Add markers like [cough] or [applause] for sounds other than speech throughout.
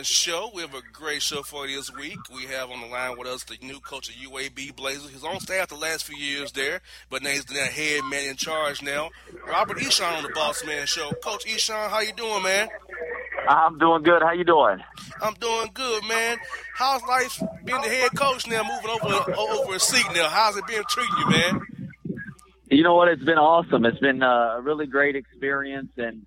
Man show. We have a great show for you this week. We have on the line with us the new coach of UAB Blazers. He's on staff the last few years there, but now he's the head man in charge now. Robert Ehsan on the Boss Man show. Coach Ehsan, how you doing, man? I'm doing good. How you doing? I'm doing good, man. How's life being the head coach now, moving over over a seat now? How's it been treating you, man? You know what? It's been awesome. It's been uh, a really great experience, and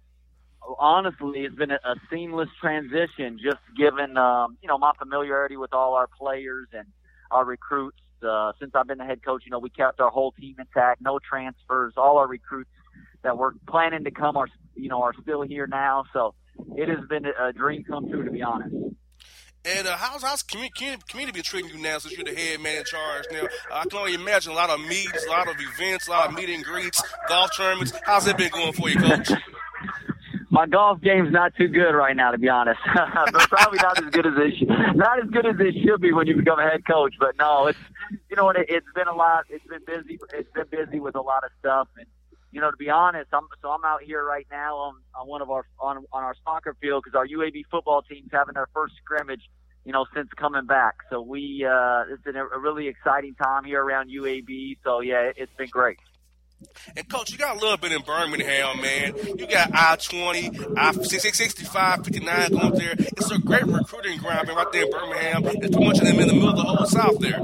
honestly, it's been a, a seamless transition. Just given um, you know my familiarity with all our players and our recruits. Uh, since I've been the head coach, you know we kept our whole team intact, no transfers. All our recruits that were planning to come are you know are still here now. So it has been a dream come true, to be honest. And uh, how's how's community, community been treating you now since you're the head man in charge now? Uh, I can only imagine a lot of meetings, a lot of events, a lot of meet and greets, golf tournaments. How's it been going for you, coach? My golf game's not too good right now, to be honest. [laughs] but probably not as good as it not as good as it should be when you become a head coach. But no, it's you know what? It, it's been a lot. It's been busy. It's been busy with a lot of stuff. And you know, to be honest, I'm so I'm out here right now on on one of our on on our soccer field because our UAB football team's having their first scrimmage. You know, since coming back, so we uh, it's been a really exciting time here around UAB. So yeah, it's been great. And coach, you got a little bit in Birmingham, man. You got I twenty, I 65, 59 going there. It's a great recruiting ground, man, right there in Birmingham. There's too much of them in the middle of the whole South there.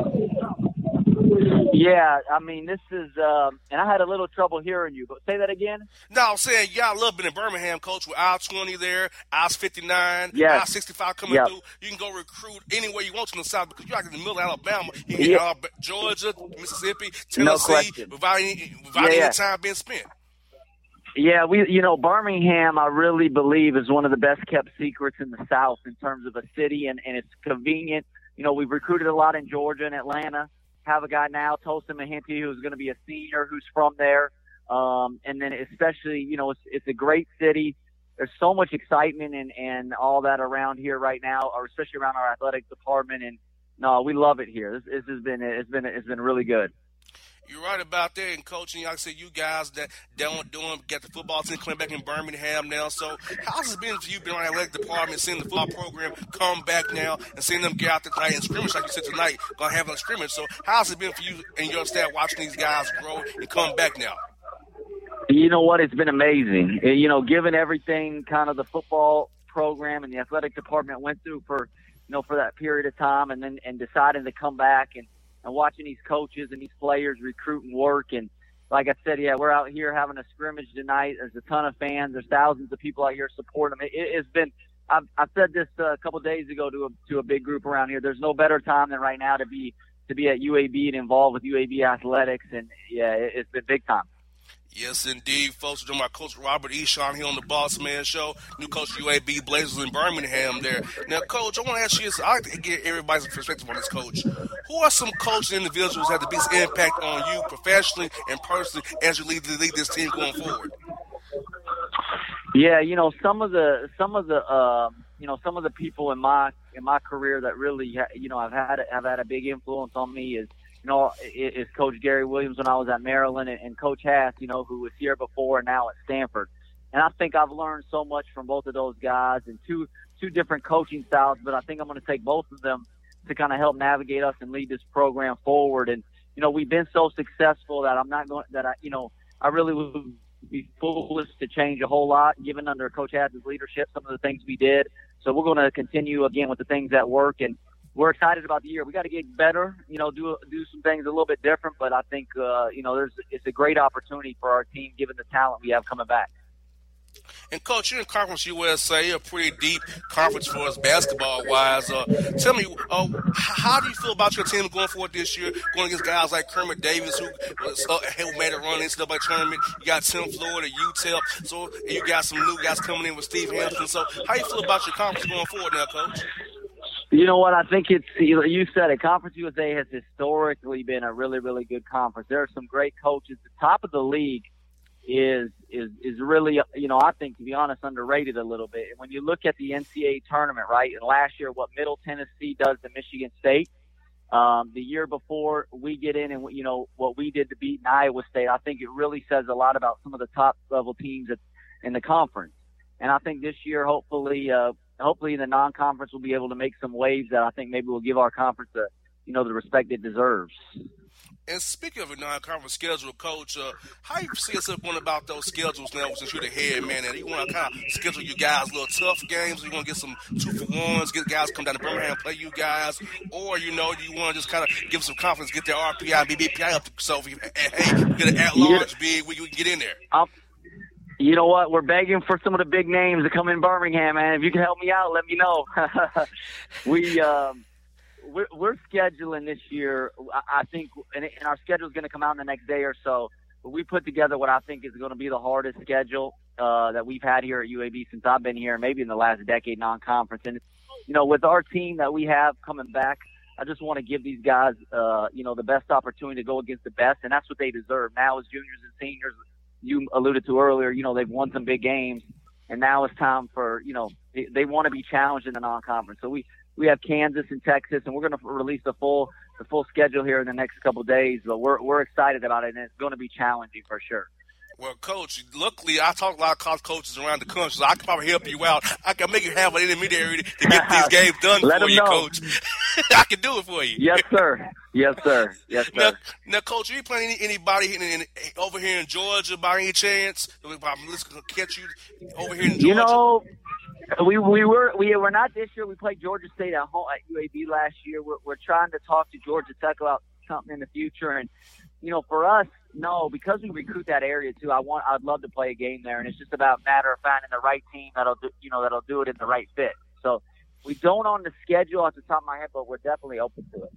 Yeah, I mean, this is, um, and I had a little trouble hearing you, but say that again. No, I'm saying got love being in Birmingham, coach, with I 20 there, I 59, yes. I 65 coming yep. through. You can go recruit anywhere you want to in the South because you're like in the middle of Alabama. You can yeah. Georgia, Mississippi, Tennessee, no without any, without yeah, any time being spent. Yeah, we, you know, Birmingham, I really believe is one of the best kept secrets in the South in terms of a city and, and it's convenient. You know, we've recruited a lot in Georgia and Atlanta have a guy now, Tosin Mehinti, who's going to be a senior who's from there. Um, and then especially, you know, it's, it's a great city. There's so much excitement and, and all that around here right now, or especially around our athletic department. And no, we love it here. This, this has been, it's been, it's been really good. You're right about that. And coaching, like I said, you guys that don't doing get the football team coming back in Birmingham now. So how's it been for you being on the athletic department, seeing the football program come back now and seeing them get out the night and scrimmage like you said tonight, gonna have a scrimmage. So how's it been for you and your staff watching these guys grow and come back now? You know what? It's been amazing. You know, given everything kind of the football program and the athletic department went through for, you know, for that period of time and then, and deciding to come back and, and watching these coaches and these players recruit and work. And like I said, yeah, we're out here having a scrimmage tonight. There's a ton of fans. There's thousands of people out here supporting them. It, has been. I've, I've said this uh, a couple of days ago to a to a big group around here. There's no better time than right now to be to be at UAB and involved with UAB athletics. And yeah, it, it's been big time. Yes, indeed, folks. Doing my coach Robert Ehsan here on the Boss Man Show. New coach UAB Blazers in Birmingham there. Now, coach, I want to ask you this. I like to get everybody's perspective on this, coach. Who are some coaches and individuals that have the biggest impact on you professionally and personally as you lead, lead this team going forward? Yeah, you know, some of the some of the uh, you know some of the people in my in my career that really you know I've had have had a big influence on me is you know, is Coach Gary Williams when I was at Maryland, and, Coach Haase, you know, who was here before and now at Stanford. And I think I've learned so much from both of those guys and two two different coaching styles. But I think I'm going to take both of them to kind of help navigate us and lead this program forward. And you know, we've been so successful that I'm not going that I, you know, I really would be foolish to change a whole lot, given under Coach Haase's leadership, some of the things we did. So we're going to continue again with the things that work and we're excited about the year. We got to get better, you know, do do some things a little bit different. But I think, uh, you know, there's it's a great opportunity for our team given the talent we have coming back. And coach, you're in Conference USA, a pretty deep conference for us basketball wise. Uh, tell me, uh, how do you feel about your team going forward this year, going against guys like Kermit Davis, who uh, who made a run into the tournament? You got Tim Floyd, UTEP, so you got some new guys coming in with Steve Hampton. So, how do you feel about your conference going forward now, coach? You know what? I think it's you said it. Conference USA has historically been a really, really good conference. There are some great coaches. The top of the league is is is really you know I think to be honest underrated a little bit. When you look at the NCAA tournament, right? And last year, what Middle Tennessee does to Michigan State. Um, the year before we get in and you know what we did to beat Iowa State, I think it really says a lot about some of the top level teams in the conference. And I think this year, hopefully, uh, hopefully in the non-conference we'll be able to make some waves that I think maybe will give our conference the you know the respect it deserves. And speaking of a non-conference schedule, Coach, uh, how you see yourself going about those schedules now since you're the head man? And you want to kind of schedule you guys little tough games? Or You want to get some two for ones, get guys come down to Birmingham play you guys, or you know you want to just kind of give some confidence, get their RPI, BBPI up so if you, hey, get an at-large yeah. big, we can get in there. Um, you know what? We're begging for some of the big names to come in Birmingham, man. If you can help me out, let me know. [laughs] we. Um, we're, we're scheduling this year. I think, and, our schedule is going to come out in the next day or so. But we put together what I think is going to be the hardest schedule uh, that we've had here at UAB since I've been here, maybe in the last decade non-conference. And you know, with our team that we have coming back, I just want to give these guys, uh, you know, the best opportunity to go against the best, and that's what they deserve. Now, as juniors and seniors, you alluded to earlier, you know, they've won some big games, and now it's time for, you know, they, they want to be challenged in the non-conference. So we we have Kansas and Texas, and we're going to release the full the full schedule here in the next couple days. But we're we're excited about it, and it's going to be challenging for sure. Well, coach, luckily I talk to a lot of college coaches around the country, so I can probably help you out. I can make you have an intermediary to [laughs] get these games done for you, know. coach. [laughs] I can do it for you. Yes, sir. Yes, sir. Yes, sir. Now, now coach, are you playing any, anybody in, in, over here in Georgia by any chance? Let's catch you over here in Georgia. You know, we we were we were not this year. We played Georgia State at home at UAB last year. We're, we're trying to talk to Georgia Tech about something in the future, and you know, for us, no, because we recruit that area too. I want, I'd love to play a game there, and it's just about matter of finding the right team that'll do, you know, that'll do it in the right fit. So we don't on the schedule off the top of my head, but we're definitely open to it.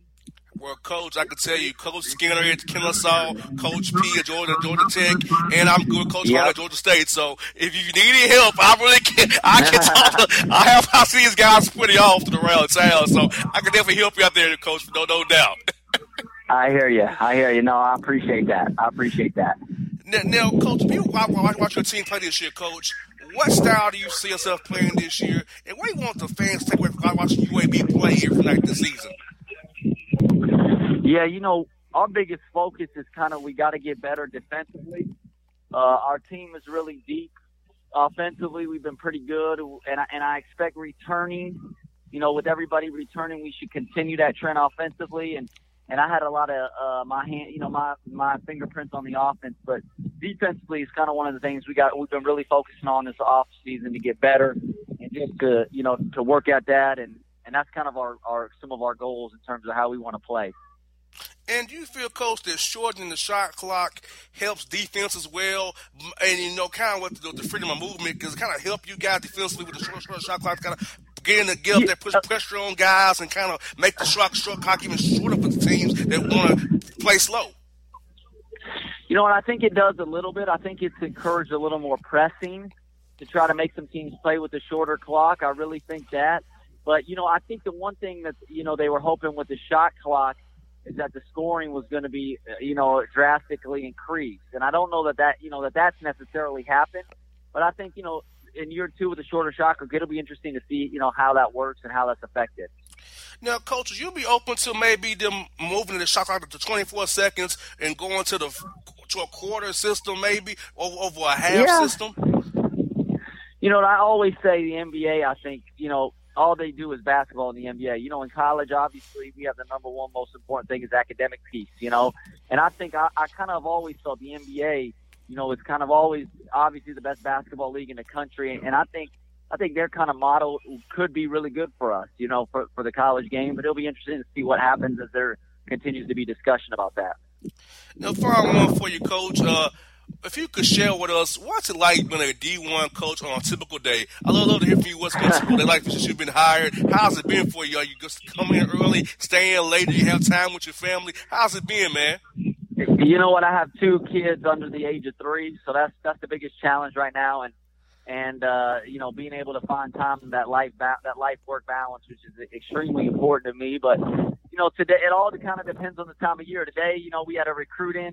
Well, Coach, I can tell you, Coach Skinner at Kennesaw, Coach P at Georgia, Georgia Tech, and I'm good Coach yep. at Georgia State. So if you need any help, I really can. I can [laughs] talk. To, I have I see these guys pretty often around town, so I can definitely help you out there, Coach. No, no doubt. [laughs] I hear you. I hear you. No, I appreciate that. I appreciate that. Now, now Coach, people watch, watch your team play this year, Coach. What style do you see yourself playing this year, and what do you want the fans to take away from watching UAB play every night this season? Yeah, you know, our biggest focus is kind of we got to get better defensively. Uh, our team is really deep. Offensively, we've been pretty good, and I, and I expect returning. You know, with everybody returning, we should continue that trend offensively. And and I had a lot of uh, my hand, you know, my my fingerprints on the offense, but defensively is kind of one of the things we got. We've been really focusing on this off season to get better and just to you know to work at that, and and that's kind of our, our some of our goals in terms of how we want to play. And do you feel, coach, that shortening the shot clock helps defense as well? And you know, kind of what the, the freedom of movement does kind of help you guys defensively with the short, short shot clock, kind of getting to get up there, push pressure on guys, and kind of make the shot, clock even shorter for the teams that want to play slow. You know what? I think it does a little bit. I think it's encouraged a little more pressing to try to make some teams play with the shorter clock. I really think that. But you know, I think the one thing that you know they were hoping with the shot clock is that the scoring was going to be, uh, you know, drastically increased. And I don't know that that, you know, that that's necessarily happened. But I think, you know, in year two with a shorter shot clock, it'll be interesting to see, you know, how that works and how that's affected. Now, coaches, you'll be open to maybe them moving the shot clock to 24 seconds and going to the to a quarter system, maybe over, over a half yeah. system. You know, I always say the NBA. I think you know all they do is basketball in the NBA. You know, in college, obviously, we have the number one most important thing is academic piece. You know, and I think I, I kind of always felt the NBA. You know, it's kind of always obviously the best basketball league in the country, and I think I think their kind of model could be really good for us. You know, for for the college game, but it'll be interesting to see what happens as there continues to be discussion about that. Now, final one for you, Coach. Uh, if you could share with us what's it like being a D1 coach on a typical day. I love, love to hear from you what's been typical like since you've been hired. How's it been for you? Are you just coming in early, staying late? Do you have time with your family? How's it been, man? You know what? I have two kids under the age of three, so that's that's the biggest challenge right now, and and uh, you know being able to find time that life ba- that life work balance, which is extremely important to me. But you know, today it all kind of depends on the time of year. Today, you know, we had a recruit in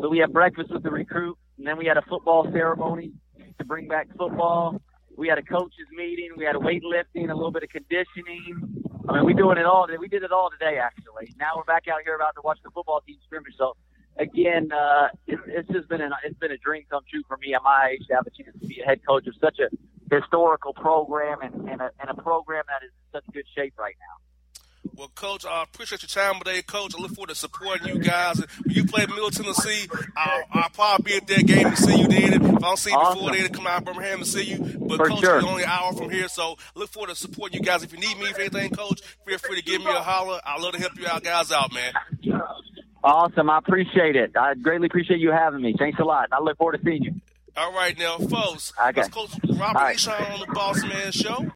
so we had breakfast with the recruit, and then we had a football ceremony to bring back football. We had a coaches meeting. We had a weightlifting, a little bit of conditioning. I mean, we doing it all. We did it all today, actually. Now we're back out here about to watch the football team scrimmage. So again, uh, it, it's just been an, it's been a dream come true for me at my age to have a chance to be a head coach of such a historical program and, and, a, and a program that is in such good shape right now. Well, Coach, I appreciate your time today, Coach. I look forward to supporting you guys. When you play Middle Tennessee, I'll, I'll, probably be at that game to see you then. If I don't see you awesome. before then, come out to Birmingham and see you. But, For Coach, sure. you're only an hour from here, so look forward to supporting you guys. If you need me for anything, Coach, feel free to give me a holler. I'd love to help you out, guys, out, man. Awesome. I appreciate it. I greatly appreciate you having me. Thanks a lot. I look forward to seeing you. All right, now, folks. Okay. That's Coach Robert right. On the Boss Man Show.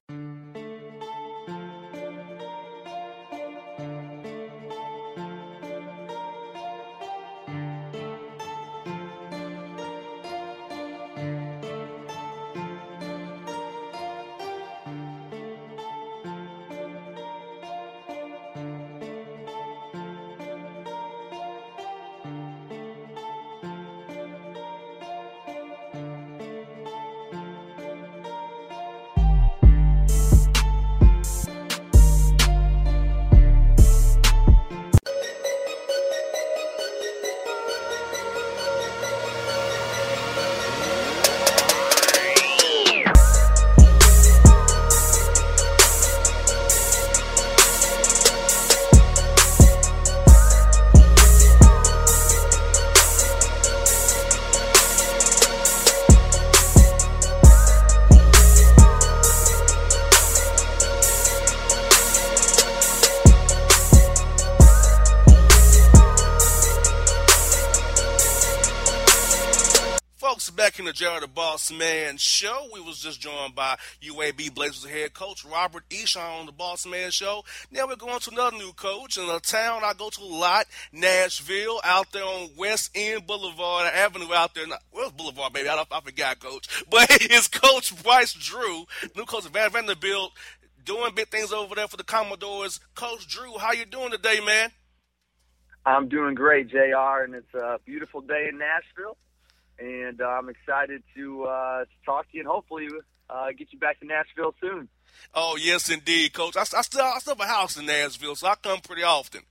Boss Man show. We was just joined by UAB Blazers head coach Robert Ehsan on the Boss Man show. Now we're going to another new coach in a town I go to a lot, Nashville, out there on West End Boulevard, Avenue out there. Where's Boulevard, baby? I, I forgot, coach. [laughs] But it's Coach Bryce Drew, new coach of Vanderbilt, doing big things over there for the Commodores. Coach Drew, how you doing today, man? I'm doing great, JR, and it's a beautiful day in Nashville and uh, I'm excited to uh, to talk to you and hopefully uh, get you back to Nashville soon. Oh yes, indeed, Coach. I, I still I still have a house in Nashville, so I come pretty often.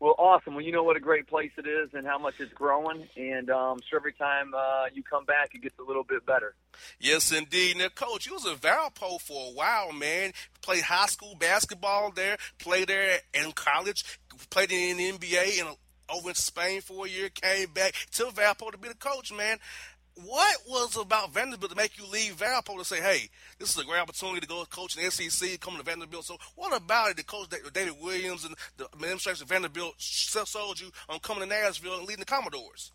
Well, awesome. Well, you know what a great place it is and how much it's growing, and um, so every time uh, you come back, it gets a little bit better. Yes, indeed. Now, Coach, you was a Valpo for a while, man. Played high school basketball there, played there in college, played in the NBA, and over in Spain for a year, came back to Valpo to be the coach, man. What was about Vanderbilt to make you leave Valpo to say, hey, this is a great opportunity to go coach in the SEC, come to Vanderbilt? So, what about it that Coach David Williams and the administration of Vanderbilt sold you on coming to Nashville and leading the Commodores?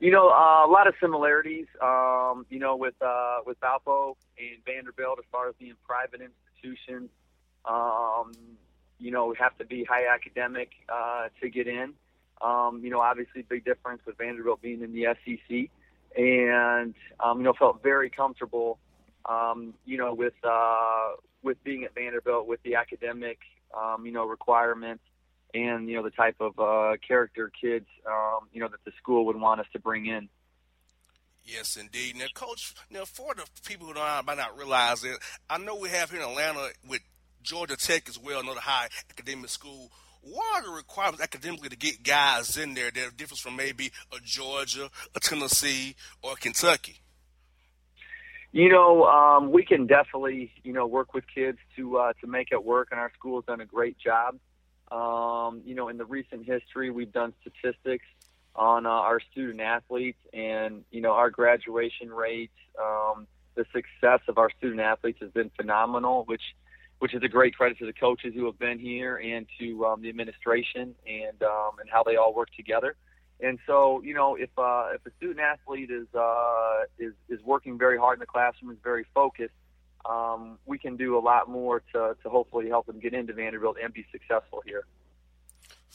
You know, uh, a lot of similarities, um, you know, with uh, with Valpo and Vanderbilt as far as being private institutions. Um, you know, we have to be high academic uh, to get in. Um, you know, obviously, big difference with Vanderbilt being in the SEC, and um, you know, felt very comfortable, um, you know, with uh, with being at Vanderbilt with the academic, um, you know, requirements, and you know, the type of uh, character kids, um, you know, that the school would want us to bring in. Yes, indeed. Now, Coach, now for the people who don't, might not realize it, I know we have here in Atlanta with Georgia Tech as well, another high academic school what are the requirements academically to get guys in there that are different from maybe a Georgia, a Tennessee, or Kentucky? You know, um, we can definitely, you know, work with kids to uh, to make it work, and our school has done a great job. Um, you know, in the recent history, we've done statistics on uh, our student athletes, and you know, our graduation rates. um, the success of our student athletes has been phenomenal, which which is a great credit to the coaches who have been here and to um, the administration and um, and how they all work together. And so, you know, if uh, if a student athlete is uh, is is working very hard in the classroom, is very focused, um, we can do a lot more to to hopefully help them get into Vanderbilt and be successful here.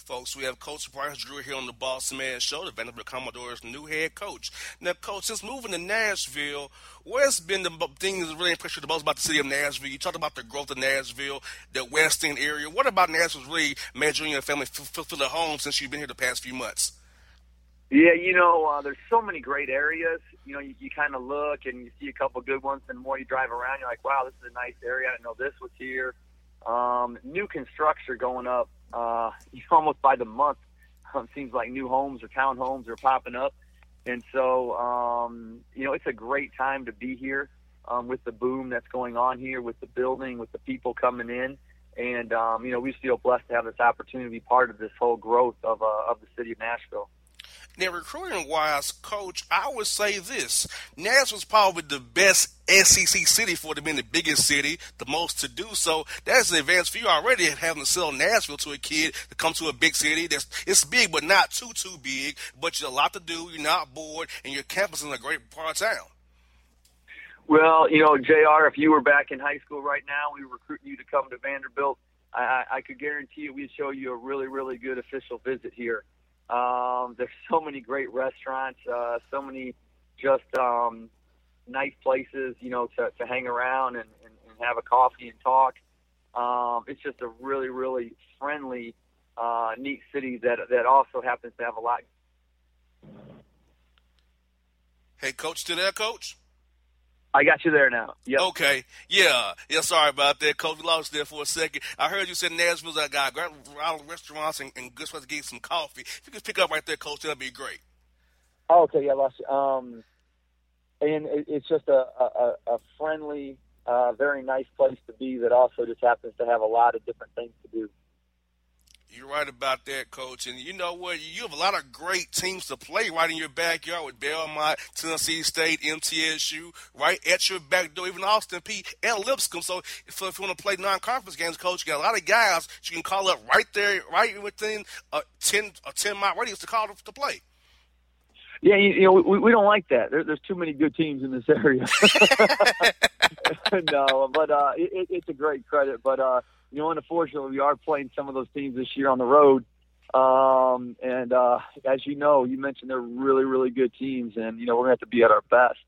Folks, we have Coach Bryce Drew here on the Boss Man Show, the Vanderbilt Commodores' new head coach. Now, Coach, since moving to Nashville, what's been the thing that's really impressed you the most about the city of Nashville? You talked about the growth of Nashville, the West End area. What about Nashville's really made you and your family feel, feel at home since you've been here the past few months? Yeah, you know, uh, there's so many great areas. You know, you, you kind of look and you see a couple good ones, and the more you drive around, you're like, wow, this is a nice area. I didn't know this was here. Um, new construction going up uh, [laughs] almost by the month. Um, seems like new homes or townhomes are popping up, and so um, you know it's a great time to be here. um, with the boom that's going on here, with the building, with the people coming in. And, um, you know, we feel blessed to have this opportunity to be part of this whole growth of, uh, of the city of Nashville. Now, recruiting wise, coach, I would say this Nashville's probably the best SEC city for to be the biggest city, the most to do. So that's an advance for you already having to sell Nashville to a kid to come to a big city. That's it's big, but not too too big. But you're a lot to do. You're not bored, and your campus is in a great part of town. Well, you know, Jr. If you were back in high school right now, we were recruiting you to come to Vanderbilt. I, I could guarantee you, we'd show you a really, really good official visit here. Um, there's [laughs] so many great restaurants, uh, so many just um, nice places, you know, to, to hang around and, and, and have a coffee and talk. Um, it's just a really, really friendly, uh, neat city that that also happens to have a lot. Hey, coach, still there, coach? I got you there now. Yep. Okay. Yeah. Yeah. Sorry about that, Coach. We lost there for a second. I heard you said Nashville's a guy, great restaurants and, and good spots to get some coffee. If you could pick up right there, Coach, that'd be great. Oh, okay. Yeah, lost you. Um, and it, it's just a, a, a friendly, uh, very nice place to be that also just happens to have a lot of different things to do. You're right about that, Coach. And you know what? You have a lot of great teams to play right in your backyard with Belmont, Tennessee State, MTSU, right at your back door, even Austin Peay and Lipscomb. So if, if you want to play non-conference games, Coach, you got a lot of guys you can call up right there, right within a 10, a 10 mile radius to call to, to play. Yeah, you, you know, we, we don't like that. There, there's too many good teams in this area. [laughs] [laughs] no, but uh, it, it's a great credit. But uh, you know, unfortunately, we are playing some of those teams this year on the road. Um, and uh, as you know, you mentioned they're really, really good teams, and you know we're gonna have to be at our best.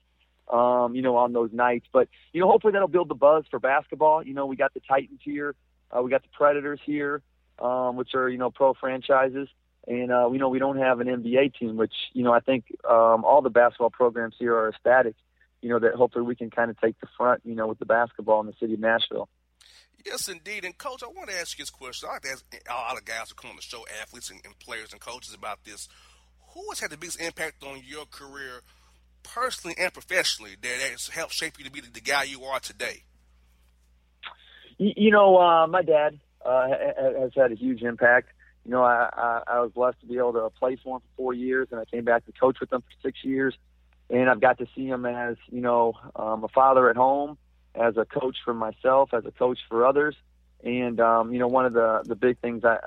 Um, you know, on those nights, but you know, hopefully that'll build the buzz for basketball. You know, we got the Titans here, uh, we got the Predators here, um, which are you know pro franchises, and uh, we know we don't have an NBA team, which you know I think um, all the basketball programs here are ecstatic. You know that hopefully we can kind of take the front, you know, with the basketball in the city of Nashville. Yes, indeed. And coach, I want to ask you this question. I like to ask all the guys who come on the show, athletes and, and players and coaches, about this. Who has had the biggest impact on your career, personally and professionally, that has helped shape you to be the, the guy you are today? You, know, uh, my dad uh, has had a huge impact. You know, I, I, I was blessed to be able to play for him for four years, and I came back to coach with him for six years. And I've got to see him as, you know, um, a father at home as a coach for myself, as a coach for others. And um, you know, one of the the big things I,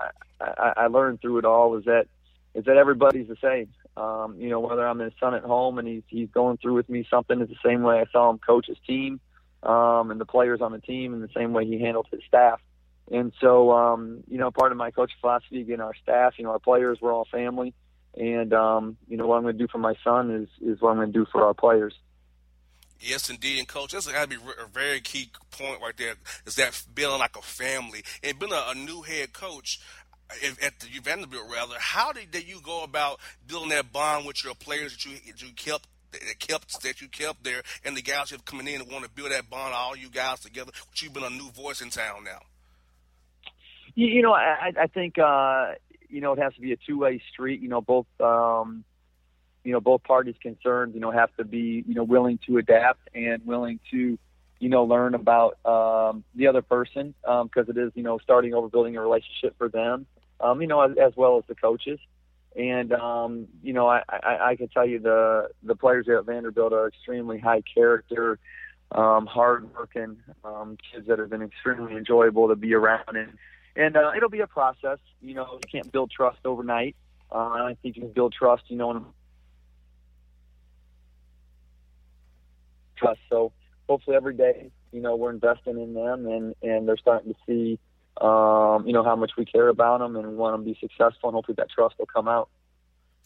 I I learned through it all is that is that everybody's the same. Um, you know, whether I'm his son at home and he's he's going through with me something is the same way I saw him coach his team, um, and the players on the team, and the same way he handled his staff. And so, um, you know, part of my coaching philosophy, again, our staff, you know, our players, we're all family. And, um, you know, what I'm going to do for my son is, is what I'm going to do for our players. Yes, indeed, and coach, that's got to be a very key point right there. Is that building like a family and being a, a new head coach at the Vanderbilt, rather. How did, did you go about building that bond with your players that you that you kept that kept that you kept there, and the guys who have coming in and want to build that bond, all you guys together? Which you've been a new voice in town now. You, you know, I, I think uh, you know it has to be a two way street. You know, both. Um, you know both parties concerned you know have to be you know willing to adapt and willing to you know learn about um, the other person because um, it is you know starting over building a relationship for them um, you know as, as well as the coaches. And um, you know I, I, I can tell you the the players here at Vanderbilt are extremely high character um, hardworking um, kids that have been extremely enjoyable to be around. And and uh, it'll be a process you know you can't build trust overnight. Uh, I think you can build trust you know in trust. So hopefully every day, you know, we're investing in them and, and they're starting to see, um, you know, how much we care about them and want them to be successful and hopefully that trust will come out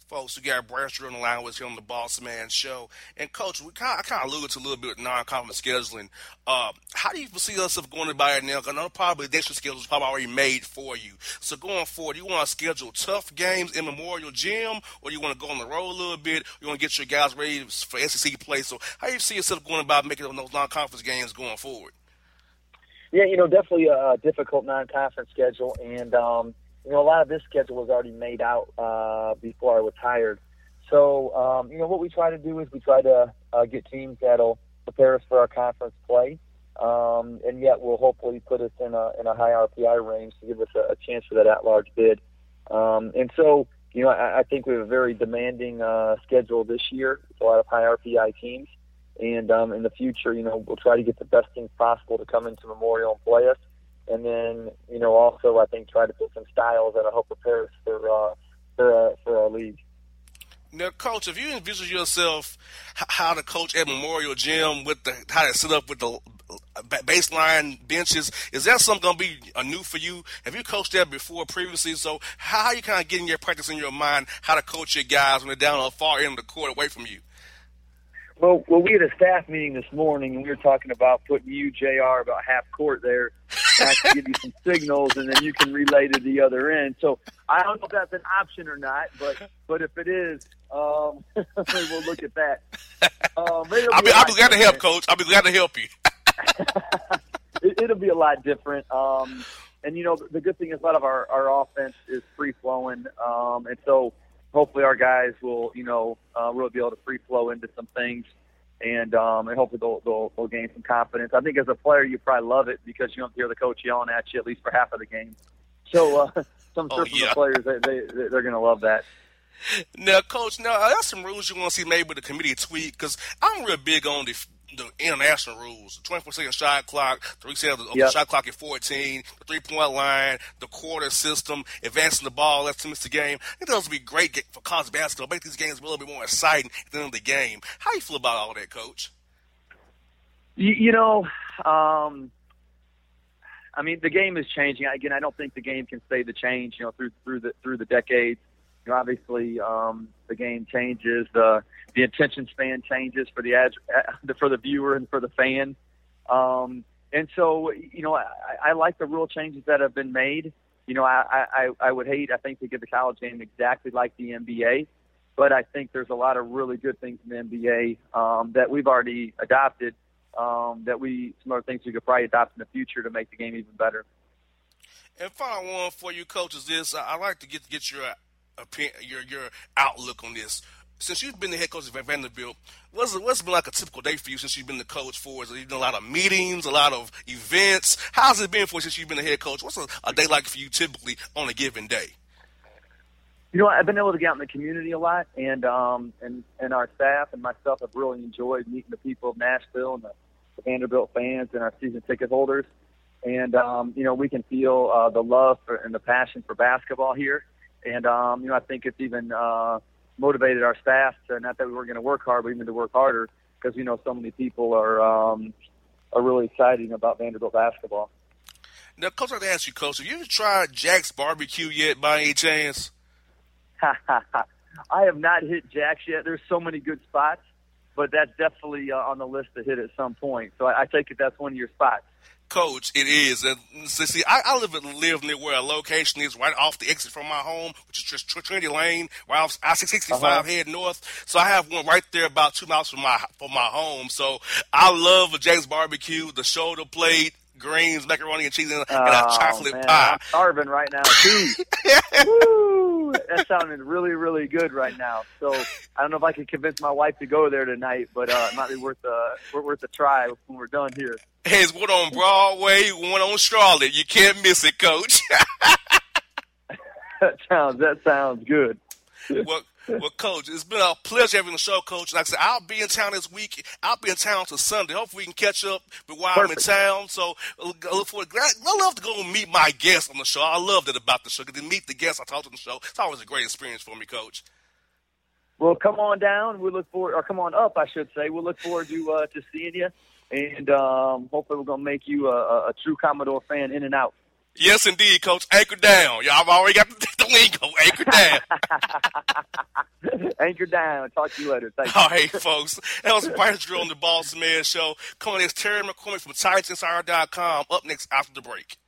folks. We got Bradshaw on the line with him on the Boss Man Show. And Coach, we kind of, I kind of alluded to a little bit with non-conference scheduling. Uh, how do you see yourself going about it now? Because I know probably the schedule is probably already made for you. So going forward, do you want to schedule tough games in Memorial Gym, or do you want to go on the road a little bit? You want to get your guys ready for SEC play? So how do you see yourself going about making those non-conference games going forward? Yeah, you know, definitely a difficult non-conference schedule, and um, – you know, a lot of this schedule was already made out uh, before I retired. So, um, you know, what we try to do is we try to uh, get teams that'll prepare us for our conference play, um, and yet will hopefully put us in a in a high RPI range to give us a, a chance for that at-large bid. Um, and so, you know, I, I think we have a very demanding uh, schedule this year with a lot of high RPI teams. And um, in the future, you know, we'll try to get the best teams possible to come into Memorial and play us. And then, you know, also I think try to put some styles that I hope prepare us for uh, for uh, for our league. Now, coach, if you envision yourself how to coach at Memorial Gym with the how to set up with the baseline benches, is that something going to be a new for you? Have you coached that before previously? So, how are you kind of getting your practice in your mind how to coach your guys when they're down on the far end of the court away from you? Well, well, we had a staff meeting this morning, and we were talking about putting you, Jr., about half court there. I can give you some signals, and then you can relay to the other end. So I don't know if that's an option or not, but but if it is, um, [laughs] we'll look at that. Um, I'll be, I'll be glad to help, Coach. I'll be glad to help you. [laughs] it, will be a lot different. Um, and you know, the good thing is a lot of our our offense is free flowing, um, and so hopefully our guys will, you know, uh, really be able to free flow into some things, and um, and hopefully they'll, they'll they'll gain some confidence. I think as a player, you probably love it because you don't hear the coach yelling at you at least for half of the game. So uh, [laughs] some oh, yeah. players they, they they're going to love that. Now, coach, now are there some rules you want to see maybe the committee tweak? Because I'm real big on the the international rules, the 24 second shot clock, three seconds of yep. the shot clock at 14, the three point line, the quarter system, advancing the ball, that's to miss the game. I think those would be great for college basketball, make these games a little bit more exciting at the end of the game. How you feel about all that, coach? You, you know, um, I mean, the game is changing. Again, I don't think the game can stay the change, you know, through through the through the decades. You know, obviously, um, the game changes. The the attention span changes for the ad, [laughs] for the viewer and for the fan. Um, and so, you know, I, I like the rule changes that have been made. You know, I, I, I would hate, I think, to get the college game exactly like the NBA, but I think there's a lot of really good things in the NBA um, that we've already adopted. Um, that we some other things we could probably adopt in the future to make the game even better. And final one for you, coaches, this I like to get get your your your outlook on this since you've been the head coach at Vanderbilt, what's what's been like a typical day for you since you've been the coach for? You done a lot of meetings, a lot of events? How's it been for you since you've been the head coach? What's a, a day like for you typically on a given day? You know, I've been able to get out in the community a lot, and um, and and our staff and myself have really enjoyed meeting the people of Nashville and the, the Vanderbilt fans and our season ticket holders. And um, you know, we can feel uh, the love for, and the passion for basketball here. And um, you know, I think it's even uh, motivated our staff to not that we were going to work hard, but even to work harder because you know so many people are um, are really excited about Vanderbilt basketball. Now, coach, I'd ask you, coach, have you tried Jack's barbecue yet, by any chance? [laughs] I have not hit Jack's yet. There's so many good spots, but that's definitely uh, on the list to hit at some point. So I, I take it that's one of your spots. Coach, it is. And see, I, I live live near where a location is right off the exit from my home, which is just Trinity Lane, right off I sixty five uh-huh. head north. So I have one right there, about two miles from my from my home. So I love a Jack's barbecue, the shoulder plate, greens, macaroni and cheese, and, oh, a chocolate man, pie. I'm starving right now too. [laughs] Woo! That sounded really, really good right now. So I don't know if I can convince my wife to go there tonight, but uh, it might be worth a worth a try when we're done here. Hey, it's one on Broadway, one on Charlotte. You can't miss it, Coach. [laughs] that sounds that sounds good. well, well, Coach, it's been a pleasure having the show, Coach. Like I said, I'll be in town this week. I'll be in town till Sunday. Hopefully, we can catch up while Perfect. I'm in town. So, I look forward. I love to go and meet my guests on the show. I love that about the show. Get to meet the guests I talk to on the show. It's always a great experience for me, Coach. Well, come on down. We look forward, or come on up, I should say. We look forward to uh, to seeing you, and um, hopefully, we're gonna make you a, a true Commodore fan in and out. Yes, indeed, Coach. Anchor down. Y'all have already got the, [laughs] the lingo. Anchor down. [laughs] Anchor down. Talk to you later. Thank All right, folks. That was Bryce Drew on the Boss Man Show. Coming next, Terry McCormick from TitanInsider.com. Up next after the break.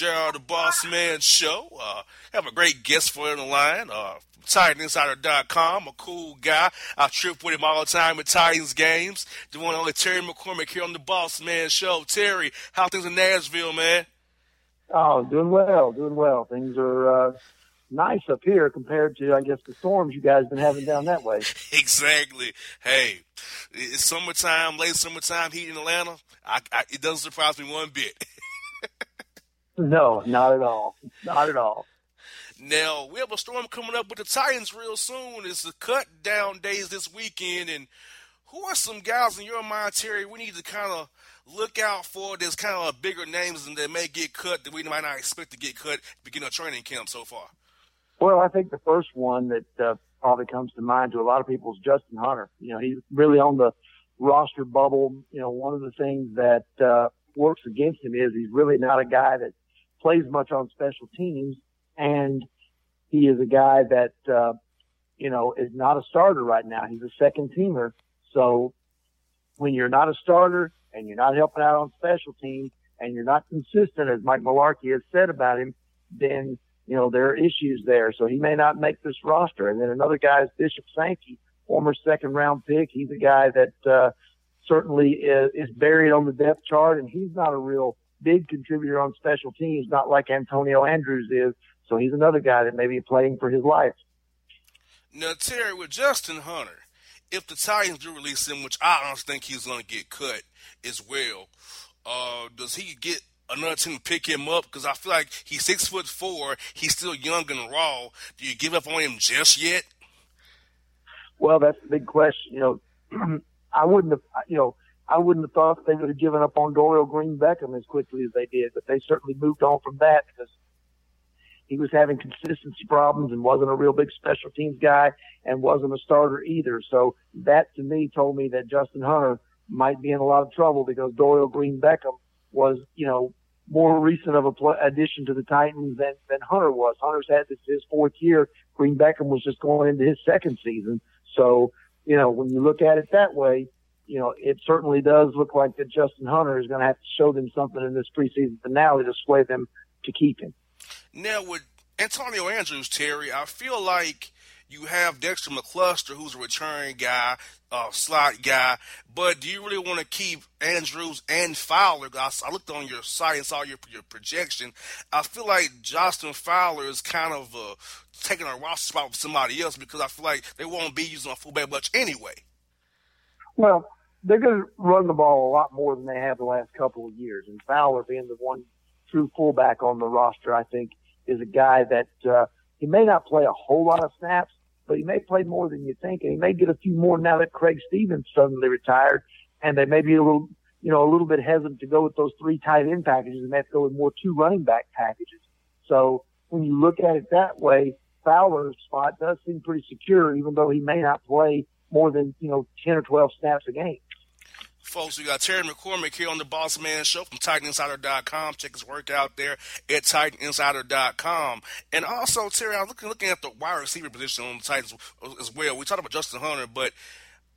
Gerald the Boss Man show. Uh, have a great guest for you on the line. Uh, TitanInsider.com, a cool guy. I trip with him all the time at Titans games. The one only Terry McCormick here on the Boss Man show. Terry, how things in Nashville, man? Oh, doing well, doing well. Things are uh, nice up here compared to, I guess, the storms you guys been having down that way. [laughs] exactly. Hey, it's summertime, late summertime heat in Atlanta. I, I, it doesn't surprise me one bit. [laughs] no, not at all. Not at all. Now we have a storm coming up with the Titans real soon. It's the cut down days this weekend, and who are some guys in your mind, Terry? We need to kind of look out for. There's kind of bigger names and that may get cut that we might not expect to get cut beginning of training camp so far. Well, I think the first one that uh, probably comes to mind to a lot of people is Justin Hunter. You know, he's really on the roster bubble. You know, one of the things that uh, works against him is he's really not a guy that plays much on special teams, and he is a guy that uh, you know is not a starter right now. He's a second teamer. So when you're not a starter and you're not helping out on special teams and you're not consistent, as Mike Mularkey has said about him, then you know, there are issues there. So he may not make this roster. And then another guy is Bishop Sankey, former second round pick. He's a guy that, uh, certainly is, is buried on the depth chart and he's not a real big contributor on special teams, not like Antonio Andrews is. So he's another guy that may be playing for his life. Now, Terry, with Justin Hunter, if the Titans do release him, which I don't think he's going to get cut as well, uh, does he get another team to pick him up? Because I feel like he's six foot four. He's still young and raw. Do you give up on him just yet? Well, that's the big question. You know, [clears throat] I wouldn't have. You know, I wouldn't have thought they would have given up on Dorial Green Beckham as quickly as they did, but they certainly moved on from that because he was having consistency problems and wasn't a real big special teams guy and wasn't a starter either. So that to me told me that Justin Hunter might be in a lot of trouble because Dorial Green Beckham was, you know, more recent of a pl- addition to the Titans than, than Hunter was. Hunter's had this his fourth year. Green Beckham was just going into his second season. So, you know, when you look at it that way, you know, it certainly does look like that Justin Hunter is going to have to show them something in this preseason finale to sway them to keep him. Now, with Antonio Andrews, Terry, I feel like you have Dexter McCluster, who's a returning guy, uh, slot guy. But do you really want to keep Andrews and Fowler? I, I looked on your site and saw your your projection. I feel like Justin Fowler is kind of uh, taking a roster spot with somebody else because I feel like they won't be using a fullback much anyway. Well, they're going to run the ball a lot more than they have the last couple of years, and Fowler being the one true fullback on the roster, I think, is a guy that uh, he may not play a whole lot of snaps, but he may play more than you think, and he may get a few more now that Craig Stevens suddenly retired, and they may be a little, you know, a little bit hesitant to go with those three tight end packages, and they have to go with more two running back packages. So when you look at it that way, Fowler's spot does seem pretty secure, even though he may not play more than you know ten or twelve snaps a game. Folks, we got Terry McCormick here on the Boss Man Show from TitanInsider.com. Check his work out there at TitanInsider.com. And also, Terry, I'm looking looking at the wide receiver position on the Titans as well. We talked about Justin Hunter, but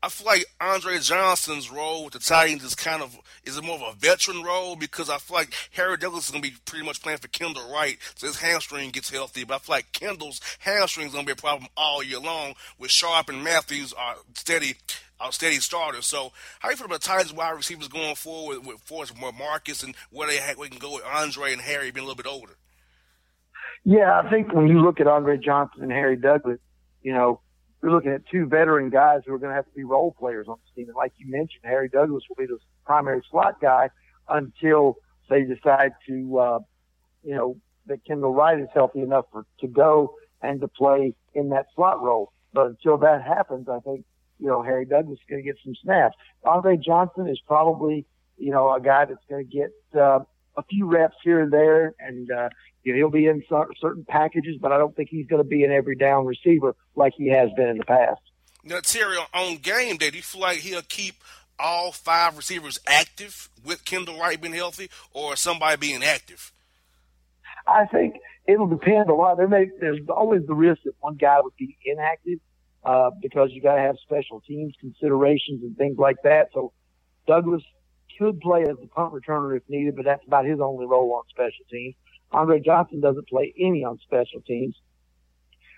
I feel like Andre Johnson's role with the Titans is kind of is more of a veteran role because I feel like Harry Douglas is going to be pretty much playing for Kendall Wright, so his hamstring gets healthy. But I feel like Kendall's hamstring is going to be a problem all year long. With Sharpe and Matthews are steady steady starter. So, how do you feel about Titans wide receivers going forward with Forrest Marcus and where they we can go with Andre and Harry being a little bit older? Yeah, I think when you look at Andre Johnson and Harry Douglas, you know, you're looking at two veteran guys who are going to have to be role players on the team. And like you mentioned, Harry Douglas will be the primary slot guy until they decide to, uh, you know, that Kendall Wright is healthy enough for, to go and to play in that slot role. But until that happens, I think you know, Harry Douglas is going to get some snaps. Andre Johnson is probably, you know, a guy that's going to get uh, a few reps here and there, and uh, you know, he'll be in certain packages, but I don't think he's going to be an every down receiver like he has been in the past. Now, Terry, on game day, do you feel like he'll keep all five receivers active with Kendall Wright being healthy, or somebody being active? I think it'll depend a lot. There may there's always the risk that one guy would be inactive uh, because you got to have special teams considerations and things like that. So Douglas could play as the punt returner if needed, but that's about his only role on special teams. Andre Johnson doesn't play any on special teams,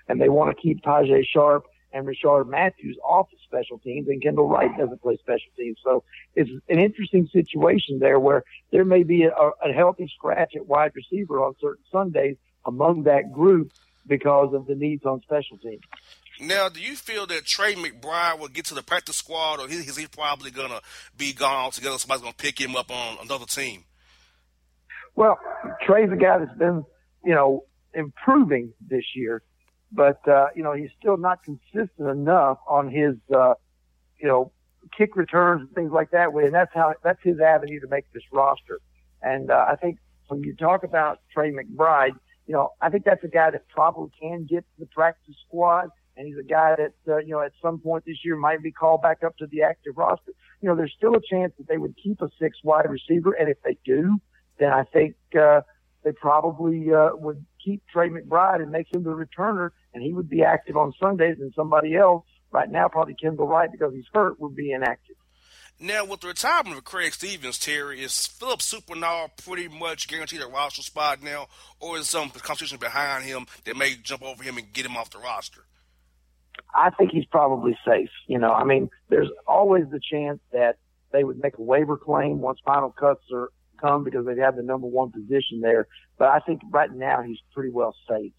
and they want to keep Tajae Sharpe and Rishard Matthews off of special teams, and Kendall Wright doesn't play special teams. So it's an interesting situation there where there may be a, a healthy scratch at wide receiver on certain Sundays among that group because of the needs on special teams. Now, do you feel that Trey McBride will get to the practice squad, or is he probably going to be gone altogether? Somebody's going to pick him up on another team. Well, Trey's a guy that's been, you know, improving this year, but uh, you know he's still not consistent enough on his, uh, you know, kick returns and things like that. And that's how that's his avenue to make this roster. And uh, I think when you talk about Trey McBride, you know, I think that's a guy that probably can get to the practice squad. And he's a guy that, uh, you know, at some point this year might be called back up to the active roster. You know, there's still a chance that they would keep a six wide receiver. And if they do, then I think, uh, they probably, uh, would keep Trey McBride and make him the returner and he would be active on Sundays and somebody else right now, probably Kendall Wright because he's hurt would be inactive. Now, with the retirement of Craig Stevens, Terry, is Philip Supernaw pretty much guaranteed a roster spot now, or is some competition behind him that may jump over him and get him off the roster? I think he's probably safe. You know, I mean, there's always the chance that they would make a waiver claim once final cuts are come because they'd have the number one position there. But I think right now he's pretty well safe.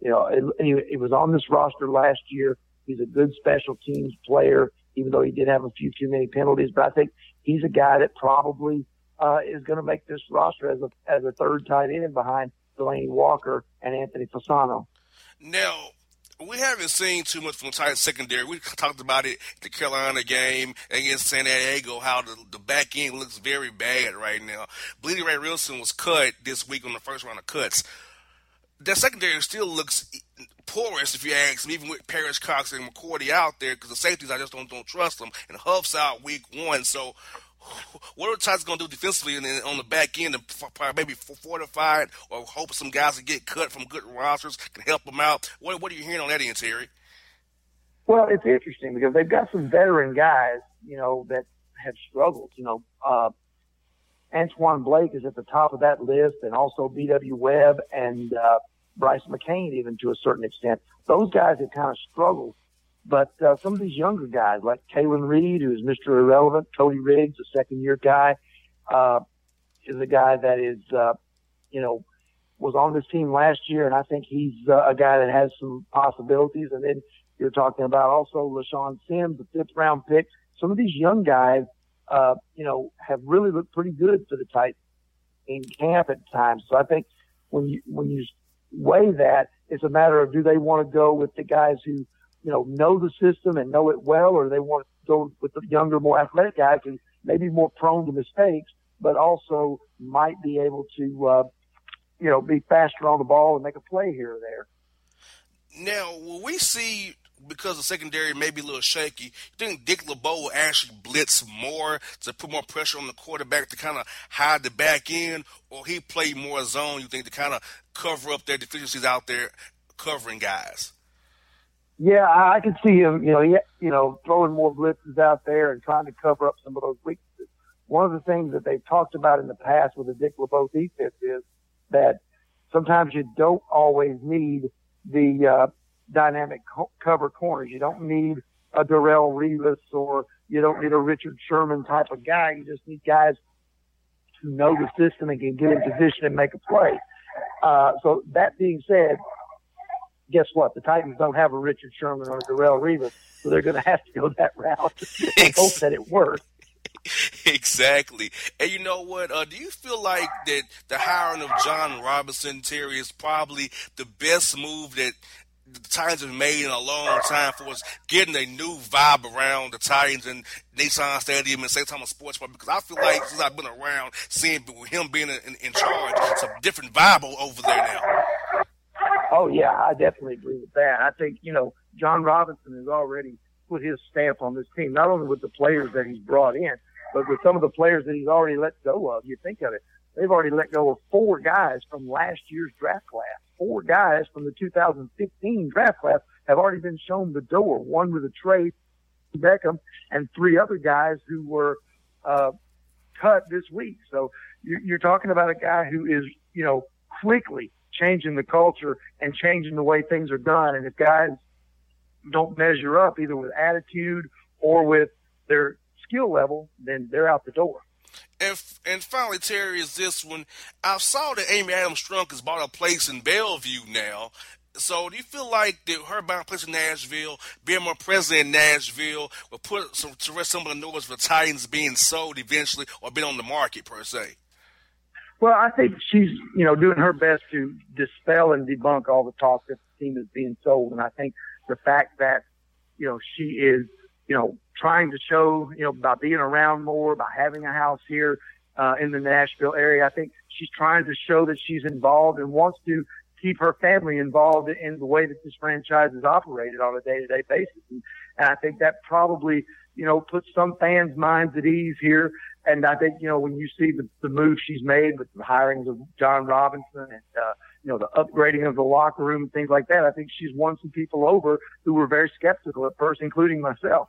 You know, it, he, he was on this roster last year. He's a good special teams player even though he did have a few too many penalties. But I think he's a guy that probably uh, is going to make this roster as a as a third tight end behind Delanie Walker and Anthony Fasano. Now, we haven't seen too much from the Titans secondary. We talked about it the Carolina game against San Diego, how the, the back end looks very bad right now. Blidi Wreh-Wilson was cut this week on the first round of cuts. That secondary still looks porous, if you ask me, even with Perrish Cox and McCourty out there, because the safeties, I just don't don't trust them. And Huff's out week one, so what are the Titans going to do defensively and on the back end to maybe fortify it or hope some guys can get cut from good rosters can help them out? What, what are you hearing on that end, Terry? Well, it's interesting because they've got some veteran guys, you know, that have struggled. You know, uh, Antwon Blake is at the top of that list, and also B.W. Webb and uh, Brice McCain, even to a certain extent. Those guys have kind of struggled. But uh, some of these younger guys, like Kalan Reed, who's Mr. Irrelevant, Cody Riggs, a second year guy, uh, is a guy that is, uh, you know, was on this team last year, and I think he's uh, a guy that has some possibilities. And then you're talking about also LeShaun Sims, a fifth round pick. Some of these young guys, uh, you know, have really looked pretty good for the Titans in camp at times. So I think when you when you weigh that. It's a matter of do they want to go with the guys who, you know, know the system and know it well, or they want to go with the younger, more athletic guys who may be more prone to mistakes, but also might be able to, uh, you know, be faster on the ball and make a play here or there. Now, will we see because the secondary may be a little shaky, you think Dick LeBeau will actually blitz more to put more pressure on the quarterback to kind of hide the back end, or he play more zone? You think to kind of cover up their deficiencies out there, covering guys? Yeah, I can see him. You know, he, you know, throwing more blitzes out there and trying to cover up some of those weaknesses. One of the things that they've talked about in the past with the Dick LeBeau defense is that sometimes you don't always need the uh, dynamic co- cover corners. You don't need a Darrelle Revis or you don't need a Richard Sherman type of guy. You just need guys who know the system and can get in position and make a play. Uh, so that being said, guess what? The Titans don't have a Richard Sherman or a Darrelle Revis, so they're going to have to go that route [laughs] and hope that it works. [laughs] Exactly. And you know what? Uh, do you feel like that the hiring of Jon Robinson Terry is probably the best move that the Titans have made in a long time for us getting a new vibe around the Titans and Nissan Stadium and St. Thomas Sports Park because I feel like since I've been around seeing him being in, in charge, it's a different vibe over there now. Oh yeah, I definitely agree with that. I think you know Jon Robinson has already put his stamp on this team, not only with the players that he's brought in, but with some of the players that he's already let go of. You think of it, they've already let go of four guys from last year's draft class four guys from the 2015 draft class have already been shown the door. One with a trade, Beckham, and three other guys who were uh, cut this week. So you're, you're talking about a guy who is, you know, quickly changing the culture and changing the way things are done. And if guys don't measure up either with attitude or with their skill level, then they're out the door. And, and finally, Terry, is this one. I saw that Amy Adams Strunk has bought a place in Bellevue now. So do you feel like that her buying a place in Nashville, being more present in Nashville, will put some to rest some of the noise for Titans being sold eventually or being on the market per se? Well, I think she's, you know, doing her best to dispel and debunk all the talk that the team is being sold. And I think the fact that, you know, she is, you know, trying to show, you know, by being around more, by having a house here, uh, in the Nashville area. I think she's trying to show that she's involved and wants to keep her family involved in the way that this franchise is operated on a day to day basis. And, and I think that probably, you know, puts some fans' minds at ease here. And I think, you know, when you see the, the move she's made with the hirings of Jon Robinson and, uh, you know, the upgrading of the locker room and things like that, I think she's won some people over who were very skeptical at first, including myself.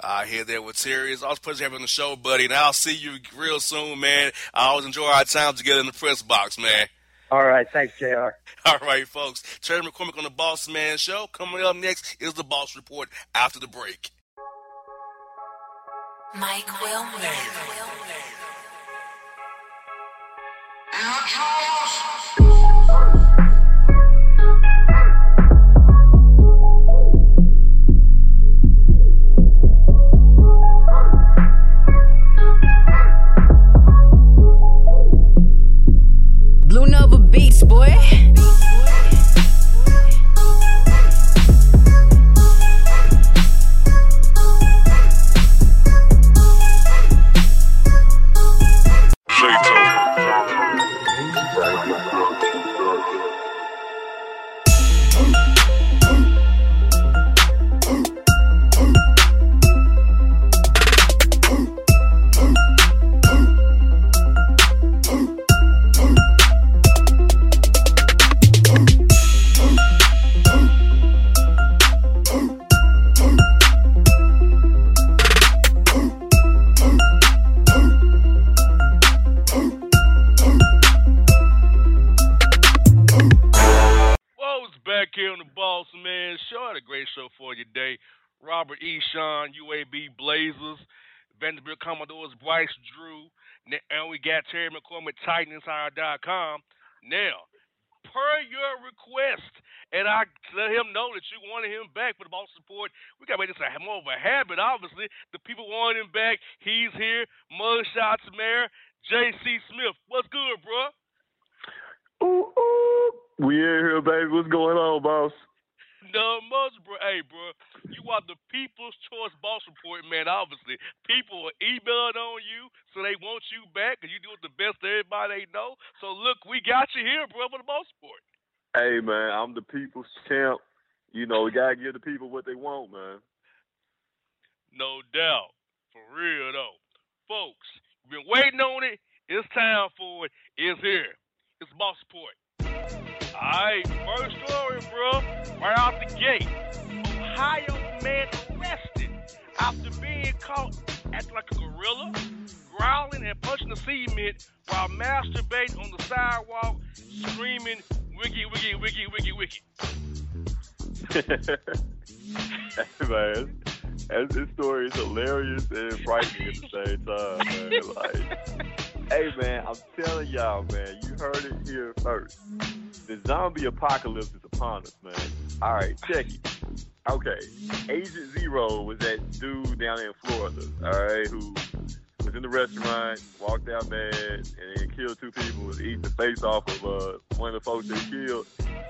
I uh, hear that with. It's always a pleasure having on the show, buddy. And I'll see you real soon, man. I always enjoy our time together in the press box, man. All right. Thanks, JR. [laughs] All right, folks. Terry McCormick on the Bossman Show. Coming up next is the Boss Report after the break. Mike Willman. Outros. Terry McCormick, TitanInsider.com. Now, per your request, and I let him know that you wanted him back for the ball support. We got to make this a, more of a habit, obviously. The people want him back. He's here. Mugshots Mayor, J.C. Smith. What's good, bro? Ooh, ooh. We in here, baby. What's going on, boss? No much, bro. Hey, bro, you are the People's Choice Boss Report, man. Obviously, people are emailing on you, so they want you back, and you do it the best everybody they know. So look, we got you here, bro, for the Boss Report. Hey, man, I'm the People's Champ. You know, we gotta give the people what they want, man. No doubt, for real though, folks. You've been waiting on it. It's time for it. It's here. It's Boss Report. Alright, first story, bro. Right out the gate. Ohio man arrested after being caught acting like a gorilla, growling and punching the cement while masturbating on the sidewalk, screaming, wiggy, wiggy, wiggy, wiggy, wiggy. man, this story is hilarious and frightening at the same time, man. Like, Hey man, I'm telling y'all, man, you heard it here first. The zombie apocalypse is upon us, man. All right, check it. Okay, Agent Zero was that dude down in Florida, all right, who was in the restaurant, walked out mad, and killed two people, was eating the face off of uh, one of the folks they killed.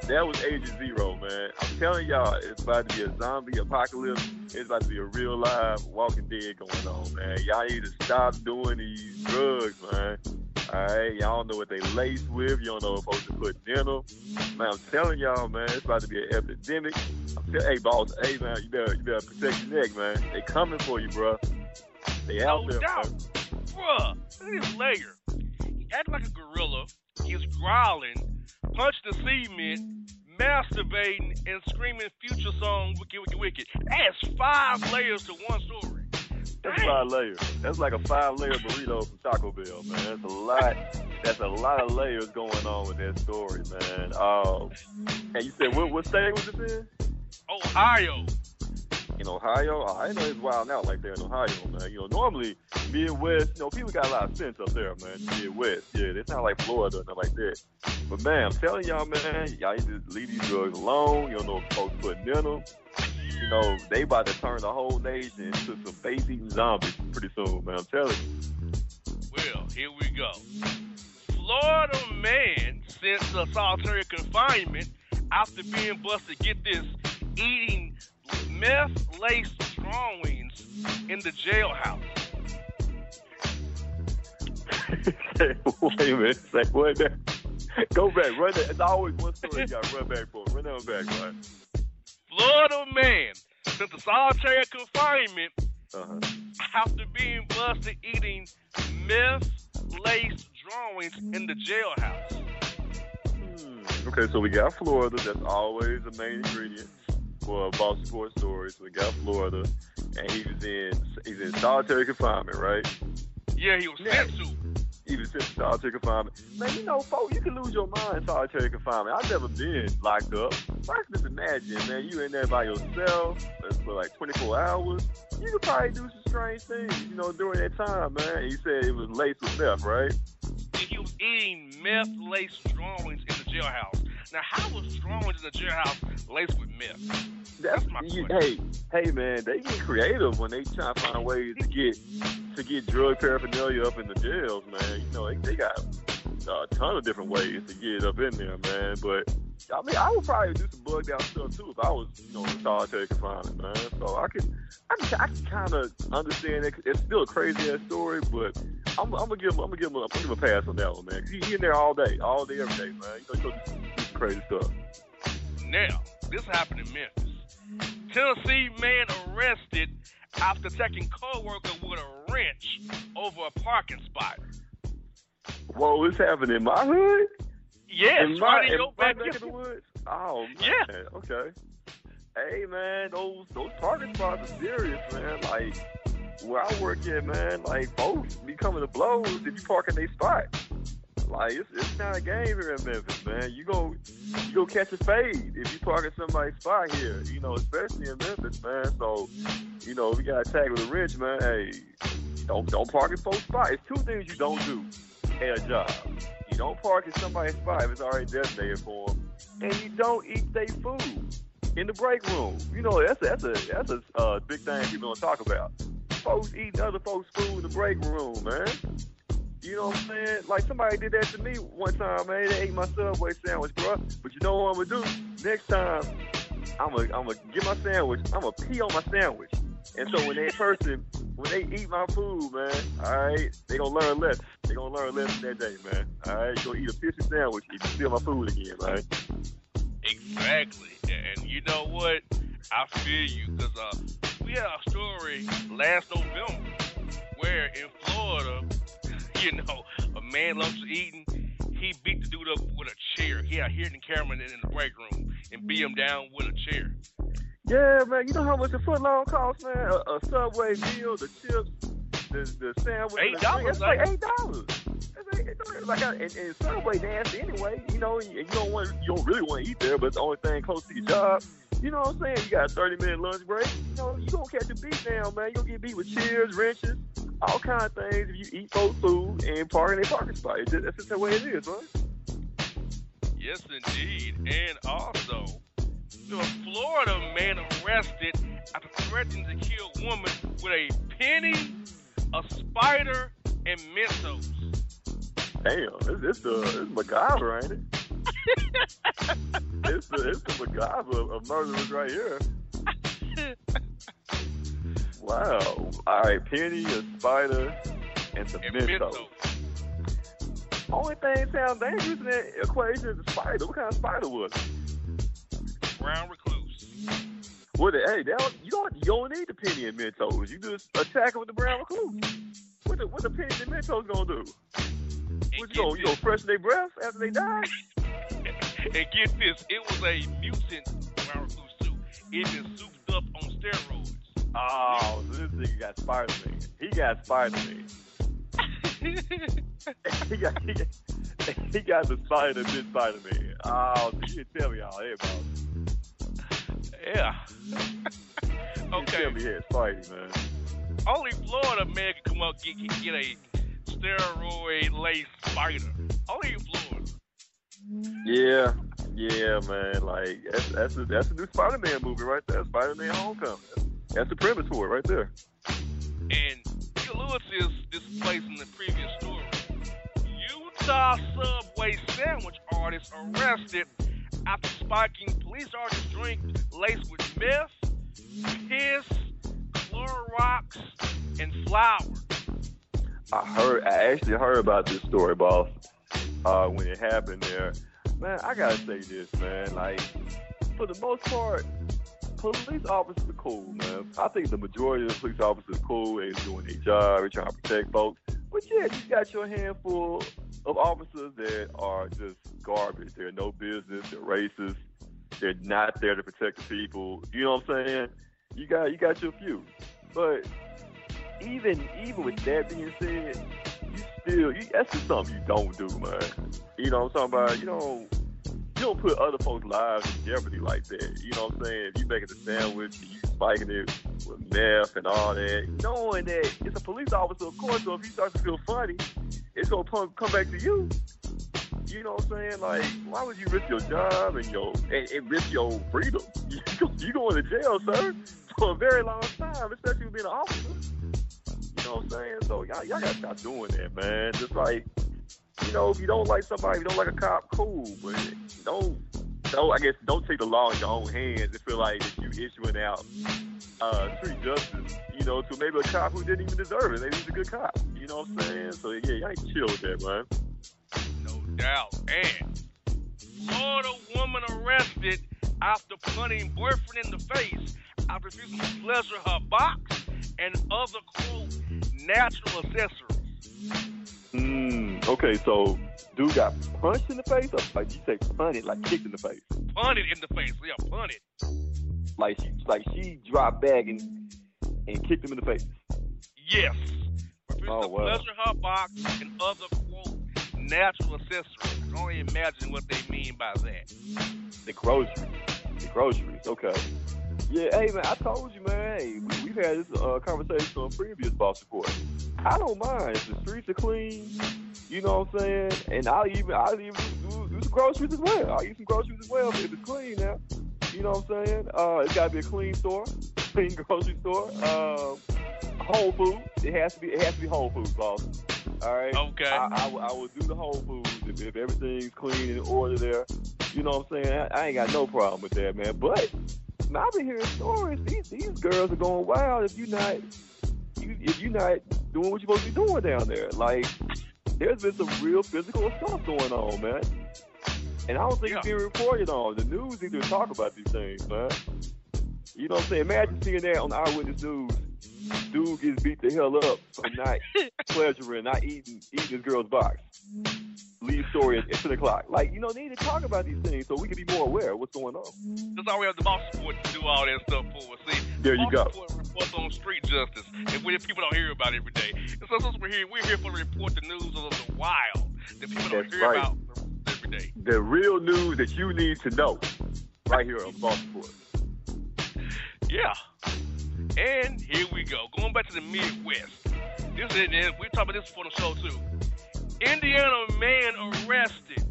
That was Agent Zero, man. I'm telling y'all, it's about to be a zombie apocalypse. It's about to be a real live Walking Dead going on, man. Y'all need to stop doing these drugs, man. Alright, y'all don't know what they laced with. You don't know what supposed to put in them. Man, I'm telling y'all, man, it's about to be an epidemic. I'm telling, hey, boss, hey, man, you better, you better protect your neck, man. They coming for you, bro. They out no there, doubt. Bruh, look at his layer. He acting like a gorilla. He's growling, punching the cement, masturbating, and screaming future song Wicked Wicked Wicked. That's five layers to one story. That's five layers. That's like a five layer burrito from Taco Bell, man. That's a lot. that's a lot of layers going on with that story, man. Um, and you said what, what state was this in? Ohio. In Ohio, oh, I know it's wild out like there in Ohio, man. You know, normally Midwest, you know, people got a lot of sense up there, man. Midwest, yeah, it's not like Florida or nothing like that. But man, I'm telling y'all, man, y'all need to leave these drugs alone. You don't know folks putting in them. You know, they about to turn the whole nation into some face-eating zombies pretty soon, man. I'm telling you. Well, here we go. Florida man sent to solitary confinement after being busted. Get this, eating meth-laced drawings in the jailhouse. [laughs] Wait a minute. Say what? Go back. Run that. It's always one story you got run back for. Run that one back, right? Florida man sent to solitary confinement Uh-huh. after being busted eating meth-laced drawings in the jailhouse. Hmm. Okay, so we got Florida. That's always the main ingredient for Boston sports stories. We got Florida, and he was in he's in solitary confinement, right? Yeah, he was Yeah. sent to. He was in solitary confinement. Man, you know, folks, you can lose your mind in solitary confinement. I've never been locked up. So I can just imagine, man, you in there by yourself uh, for like 24 hours. You could probably do some strange things, you know, during that time, man. He said it was laced with meth, right? And he was eating meth-laced drawings in the jailhouse. Now, how was drawings in the jailhouse laced with meth? That's, That's my you, question. hey, hey, man, they get creative when they try to find ways to get to get drug paraphernalia up in the jails, man. You know, they, they got a ton of different ways to get up in there, man. But I mean, I would probably do some bug down stuff too if I was, you know, in solitary confinement, man. So I can, I can, I can kind of understand it. It's still a crazy ass story, but I'm, I'm gonna give him, I'm gonna give him, a, I'm gonna give him a pass on that one, man. 'Cause he, he in there all day, all day, every day, man. You know, he do some crazy stuff. Now, this happened in Memphis. Tennessee man arrested after attacking co-worker with a wrench over a parking spot. Whoa, it's happening in my hood. Yes, in my, right in in your backyard. neck of the woods. Oh man. Yeah. Okay. Hey man, those those parking spots are serious, man. Like where I work at, man, like folks be coming to blows if you park in their spot. Like it's it's not a game here in Memphis, man. You go you go catch a fade if you park in somebody's spot here. You know, especially in Memphis, man. So, you know, we got attacked with a rich, man. Hey, don't don't park in folks' spot. It's two things you don't do at a job. Don't park in somebody's spot if it's already designated for them, and you don't eat their food in the break room. You know that's a, that's a that's a uh, big thing people don't talk about. Folks eating other folks' food in the break room, man. You know what I'm saying? Like somebody did that to me one time, man. They ate my Subway sandwich, bro. But you know what I'm gonna do? Next time, I'm gonna I'm gonna get my sandwich. I'm gonna pee on my sandwich. And so when that person, when they eat my food, man, all right, they gonna learn a lesson. They gonna learn a lesson that day, man. All right, gonna eat a pissy sandwich if you steal my food again, right? Exactly. And you know what? I feel you because uh, we had a story last November where in Florida, [laughs] you know, a man loves eating. He beat the dude up with a chair. He had hidden camera in the break room and beat him down with a chair. Yeah, man. You know how much a foot long costs, man? A, a Subway meal, the chips, the the sandwich. Eight dollars, It's like like- eight dollars. It's eight dollars. Like, I- and, and Subway nasty anyway. You know, and you don't want, you don't really want to eat there, but it's the only thing close to your mm-hmm. job. You know what I'm saying? You got a 30 minute lunch break. You know, you gonna catch a beat down, man. You gonna get beat with chairs, wrenches, all kind of things if you eat folks food and park in a parking spot. It's just, that's just the way it is, man. Yes, indeed. And also, the Florida man arrested after threatening to kill a woman with a penny, a spider, and Mentos. Damn, it's, it's the it's MacGyver, ain't it? it's the it's the MacGyver of, murderers right here. Wow. All right, penny, a spider, and some And Mentos. Mentos. Only thing sound dangerous in that equation is a spider. What kind of spider was it? Brown recluse. What? The, hey, that, you don't you don't need the penny and Mentos. You just attack it with the brown recluse. What the what the penny and Mentos gonna do? What you gonna you gonna freshen their breath after they die? [laughs] and get this, it was a mutant brown recluse too. It been souped up on steroids. Oh, so this nigga got Spider Man. He got Spider Man. he got he got, [laughs] he got the spider bit Spider Man. Oh, you tell me all that about. Yeah. [laughs] You okay. he had Spidey, man. Only Florida man can come up get get, get a steroid laced spider. Only in Florida. Yeah, yeah, man. Like that's that's a, that's a new Spider Man movie right there. Spider Man Homecoming. That's the premise for it right there. And you alluded to this, this place in the previous story. Utah Subway sandwich artist arrested after spiking police artist drink laced with meth, piss, Clorox, and flour. I heard. I actually heard about this story, boss. Uh, when it happened there, man. I gotta say this, man. Like for the most part, police officers are cool, man. I think the majority of the police officers are cool. They're doing their job. They're trying to protect folks. But yeah, you got your handful of officers that are just garbage. They're no business. They're racist. They're not there to protect the people. You know what I'm saying? You got you got your few, but even even with that being said, you still you, that's just something you don't do, man. You know what I'm talking about? You don't you don't put other folks' lives in jeopardy like that. You know what I'm saying? If you making a sandwich you spiking it with meth and all that, knowing that it's a police officer, of course. So if he starts to feel funny, it's gonna come come back to you. You know what I'm saying? Like, why would you risk your job and your and, and risk your freedom? [laughs] You go, you going to jail, sir, for a very long time, especially being an officer. You know what I'm saying? So y'all, y'all gotta stop doing that, man. Just like, you know, if you don't like somebody, if you don't like a cop, cool, but don't, don't. I guess don't take the law in your own hands and feel like that you issuing out uh, street justice, you know, to maybe a cop who didn't even deserve it. Maybe he's a good cop. You know what I'm saying? So yeah, y'all chill with that, man. No doubt. And Florida woman arrested after punting boyfriend in the face after refusing to pleasure her box and other quote natural accessories. Mm, okay, so dude got punched in the face, or like you say punted, like kicked in the face, Punted in the face. Yeah, punted. like she like she dropped back and and kicked him in the face. Yes. Oh, to wow. pleasure her box and other quote natural accessories. I can only imagine what they mean by that. The groceries, the groceries. Okay. Yeah, hey man, I told you, man. Hey, we, we've had this uh, conversation on previous boss report. I don't mind if the streets are clean. You know what I'm saying? And I'll even I'll even do, do some groceries as well. I'll eat some groceries as well if it's clean now. You know what I'm saying? Uh, it's gotta be a clean store, [laughs] clean grocery store. Um, Whole Foods. It has to be. It has to be Whole Foods, boss. All right. Okay. I, I, will- I will do the Whole Foods if, if everything's clean and in order there. You know what I'm saying? I, I ain't got no problem with that, man. But I've been hearing stories. These these girls are going wild if you're not you, if you're not doing what you're supposed to be doing down there. Like there's been some real physical stuff going on, man. And I don't think it's Yeah. being reported on. The news need to talk about these things, man. You know what I'm saying? Imagine seeing that on Eyewitness News. Dude gets beat the hell up for not [laughs] pleasuring, not eating eating his girl's box. Leave story at, at 10 o'clock. Like, you know, they need to talk about these things so we can be more aware of what's going on. That's why we have the Boss Report to do all that stuff for us. See, There you go. Reports on street justice, and we people don't hear about it every day. And so since we're here, we're here for to report the news of the wild that people don't That's hear right. about every day. The real news that you need to know right here on Boss Report. Yeah. And here we go. Going back to the Midwest. This is it. We're talking about this for the show too. Indiana man arrested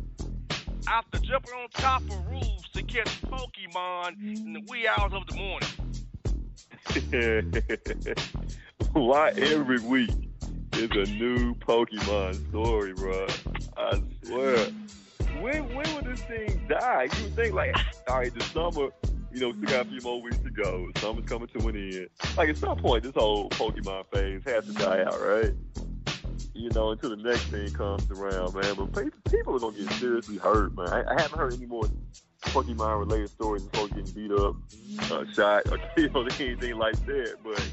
after jumping on top of roofs to catch Pokemon in the wee hours of the morning. [laughs] Why every week is a new Pokemon story, bro? I swear. When when this thing die? You would think like, [laughs] all right, the summer, you know, we still got a few more weeks to go. Summer's coming to an end. Like at some point, this whole Pokemon phase has to die out, right? You know, until the next thing comes around, man. But pe- people are gonna get seriously hurt, man. I, I haven't heard any more Pokemon related stories of folks getting beat up, uh, shot, or [laughs] killed, anything like that. But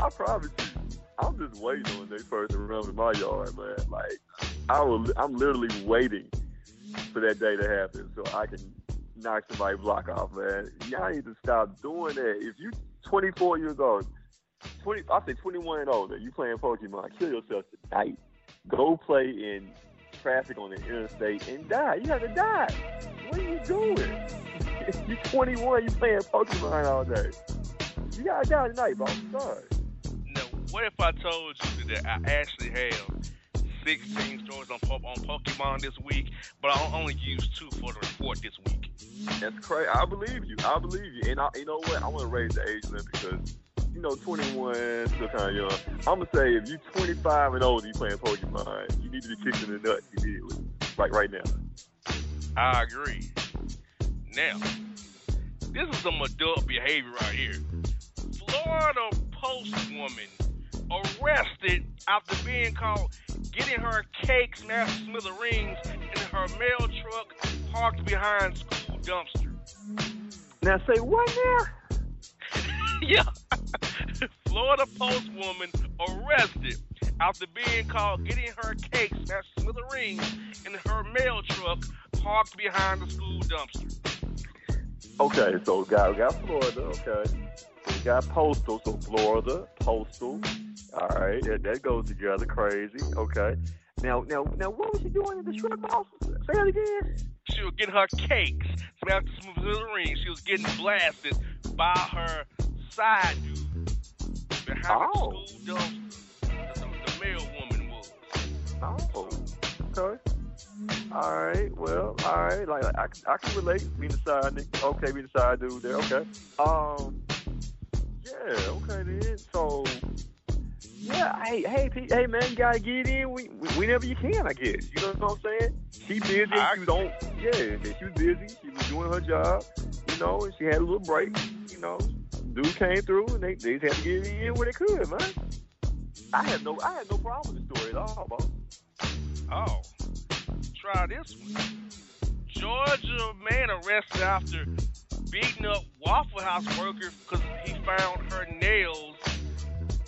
I promise you, I'm just waiting on the next person run my yard, man. Like I will, I'm literally waiting for that day to happen so I can knock somebody's block off, man. Y'all need to stop doing that. If you 24 years old, 20, I say 21 and older, you playing Pokemon, kill yourself tonight. go play in traffic on the interstate and die. You have to die. What are you doing? [laughs] You're 21. You playing Pokemon all day. You gotta die tonight, bro. I'm sorry. Now, what if I told you that I actually have 16 stories on, on Pokemon this week, but I only used two for the report this week? That's crazy. I believe you. I believe you. And I, you know what? I want to raise the age limit because you know, 21, still kind of young. I'm gonna say if you're 25 and older, you playing Pokemon, you need to be kicked in the nuts immediately, right, right now. I agree. Now, this is some adult behavior right here. Florida post woman arrested after being caught getting her cakes, smashed smithereens in her mail truck parked behind school dumpster. Now say what now? [laughs] yeah. Florida Post woman arrested after being caught getting her cakes, smashed smithereens in her mail truck parked behind the school dumpster. Okay, so got, we got Florida, okay. We got postal, so Florida, postal. All right, that, that goes together, crazy. Okay. Now, now, now, what was she doing in the truck, boss? Say that again. She was getting her cakes smashed smithereens. She was getting blasted by her side dude behind Oh. the school dumpster. The, the, the woman was. Oh, okay. All right. Well, all right. Like I, I can relate. Being the side. Okay, being the side dude there. Okay. Um. Yeah. Okay then. So. Yeah. Hey. Hey. Hey. Man. You gotta get in whenever you can. I guess. You know what I'm saying? She busy. I She was on. Yeah. She was busy. She was doing her job. You know, and she had a little break. You know. Dude came through, and they they just had to get in where they could, man. I had no I had no problem with the story at all, boss. Oh, try this one. Georgia man arrested after beating up Waffle House worker because he found her nails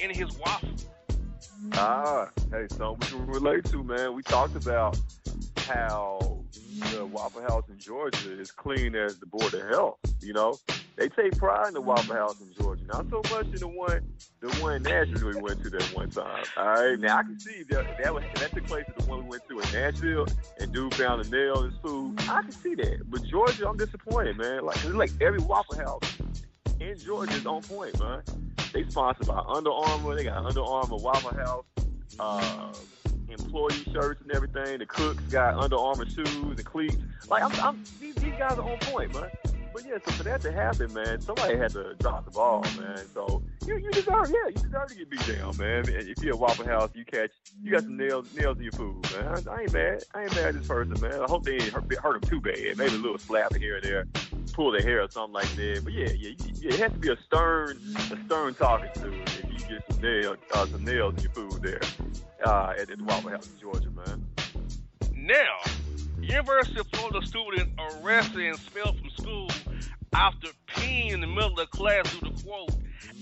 in his waffle. Ah, hey, something we can relate to, man. We talked about how the Waffle House in Georgia is clean as the Board of Health. You know, they take pride in the Waffle House in Georgia, not so much in the one, the one Nashville we went to that one time. All right, now I can see that that, was, that took place at the one we went to in Nashville, and dude found a nail in his food. I can see that, but Georgia, I'm disappointed, man. Like, it's like every Waffle House in Georgia is on point, man. They sponsored by Under Armour. They got Under Armour Waffle House uh, employee shirts and everything. The cooks got Under Armour shoes and cleats. Like I'm, I'm these, these guys are on point, man. But yeah, so for that to happen, man, somebody had to drop the ball, man. So you, you deserve, yeah, you deserve to get beat down, man. If you're at Waffle House, you catch, you got some nails, nails in your food, man. I, I ain't mad. I ain't mad at this person, man. I hope they ain't hurt, hurt them too bad. Maybe a little slap here and there, pull their hair or something like that. But yeah, yeah, yeah it has to be a stern, a stern talking to if you get some nails, uh, some nails in your food there uh, at, at the Waffle House in Georgia, man. Now, University of Florida student arrested and expelled from school after peeing in the middle of class due to quote,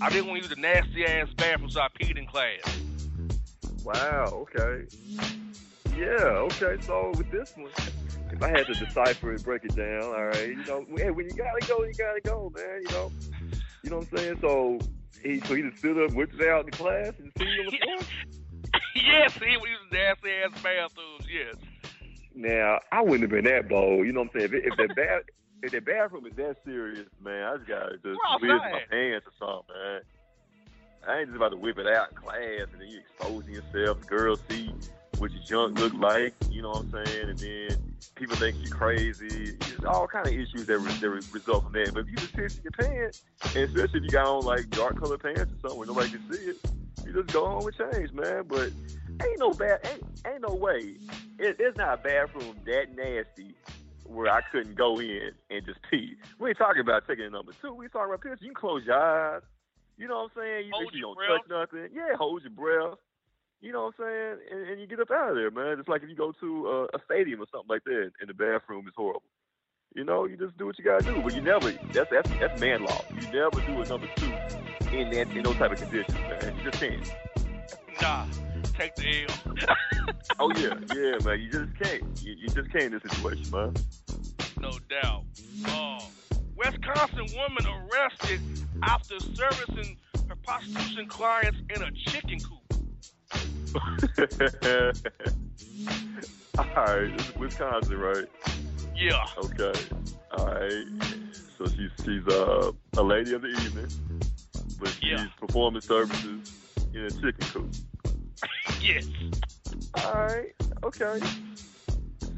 I didn't want to use the nasty ass bathroom, so I peed in class. Wow. Okay. Yeah. Okay. So with this one, if I had to decipher it, break it down, all right, you know, hey, when you gotta go, you gotta go, man. You know, you know what I'm saying. So he, so he just stood up, whipped it out in the class, and seen on the floor. yes, he was using nasty ass bathrooms, yes. Now I wouldn't have been that bold. You know what I'm saying? If, if that bath, if that bathroom is that serious, man, I just gotta just whip my pants or something, man. I ain't just about to whip it out in class and then you exposing yourself. Girls see what your junk look like. You know what I'm saying? And then people think you're crazy. There's all kind of issues that, re- that result from that. But if you just piss in your pants, and especially if you got on like dark colored pants or something where nobody can see it, you just go home and change, man. But ain't no bad, ain't, ain't no way. It, it's not a bathroom that nasty where I couldn't go in and just pee. We ain't talking about taking a number two. We talking about piss. You can close your eyes. You know what I'm saying? You Hold you don't touch nothing. Yeah, hold your breath. You know what I'm saying? And, and you get up out of there, man. It's like if you go to uh, a stadium or something like that, and the bathroom is horrible. You know, you just do what you gotta do. But you never. That's that's that's man law. You never do a number two in that in those type of conditions, man. You just can't. Nah, take the L. [laughs] Oh yeah, yeah, man. You just can't. You, you just can't in this situation, man. no doubt. Uh, Wisconsin woman arrested after servicing her prostitution clients in a chicken coop. [laughs] All right, this is Wisconsin, right? Yeah. Okay. All right. So she's she's uh, a lady of the evening, but she's Yeah. performing services in a chicken coop. [laughs] Yes. All right. Okay.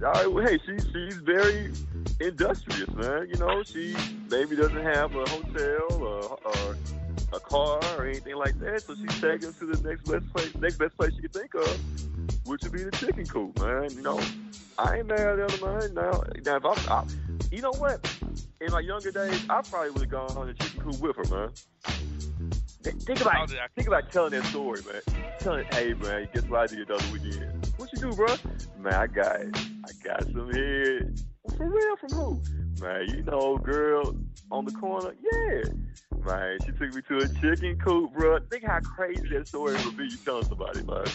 All right. Hey, she she's very industrious, man. You know, she maybe doesn't have a hotel or, or a car or anything like that, so she's taking us to the next best place, next best place she can think of, which would be the chicken coop, man. You know, I ain't mad at the other man. Now, now if I'm, I, you know what? In my younger days, I probably would have gone on the chicken coop with her, man. Th- Think about think about telling that story, man. Telling, hey man, guess what I did the other weekend? What you do, bro? Man, I got I got some head. For real, from who? Man, you know, girl on the corner. Yeah. Man, she took me to a chicken coop, bro. Think how crazy that story would be. You telling somebody, man.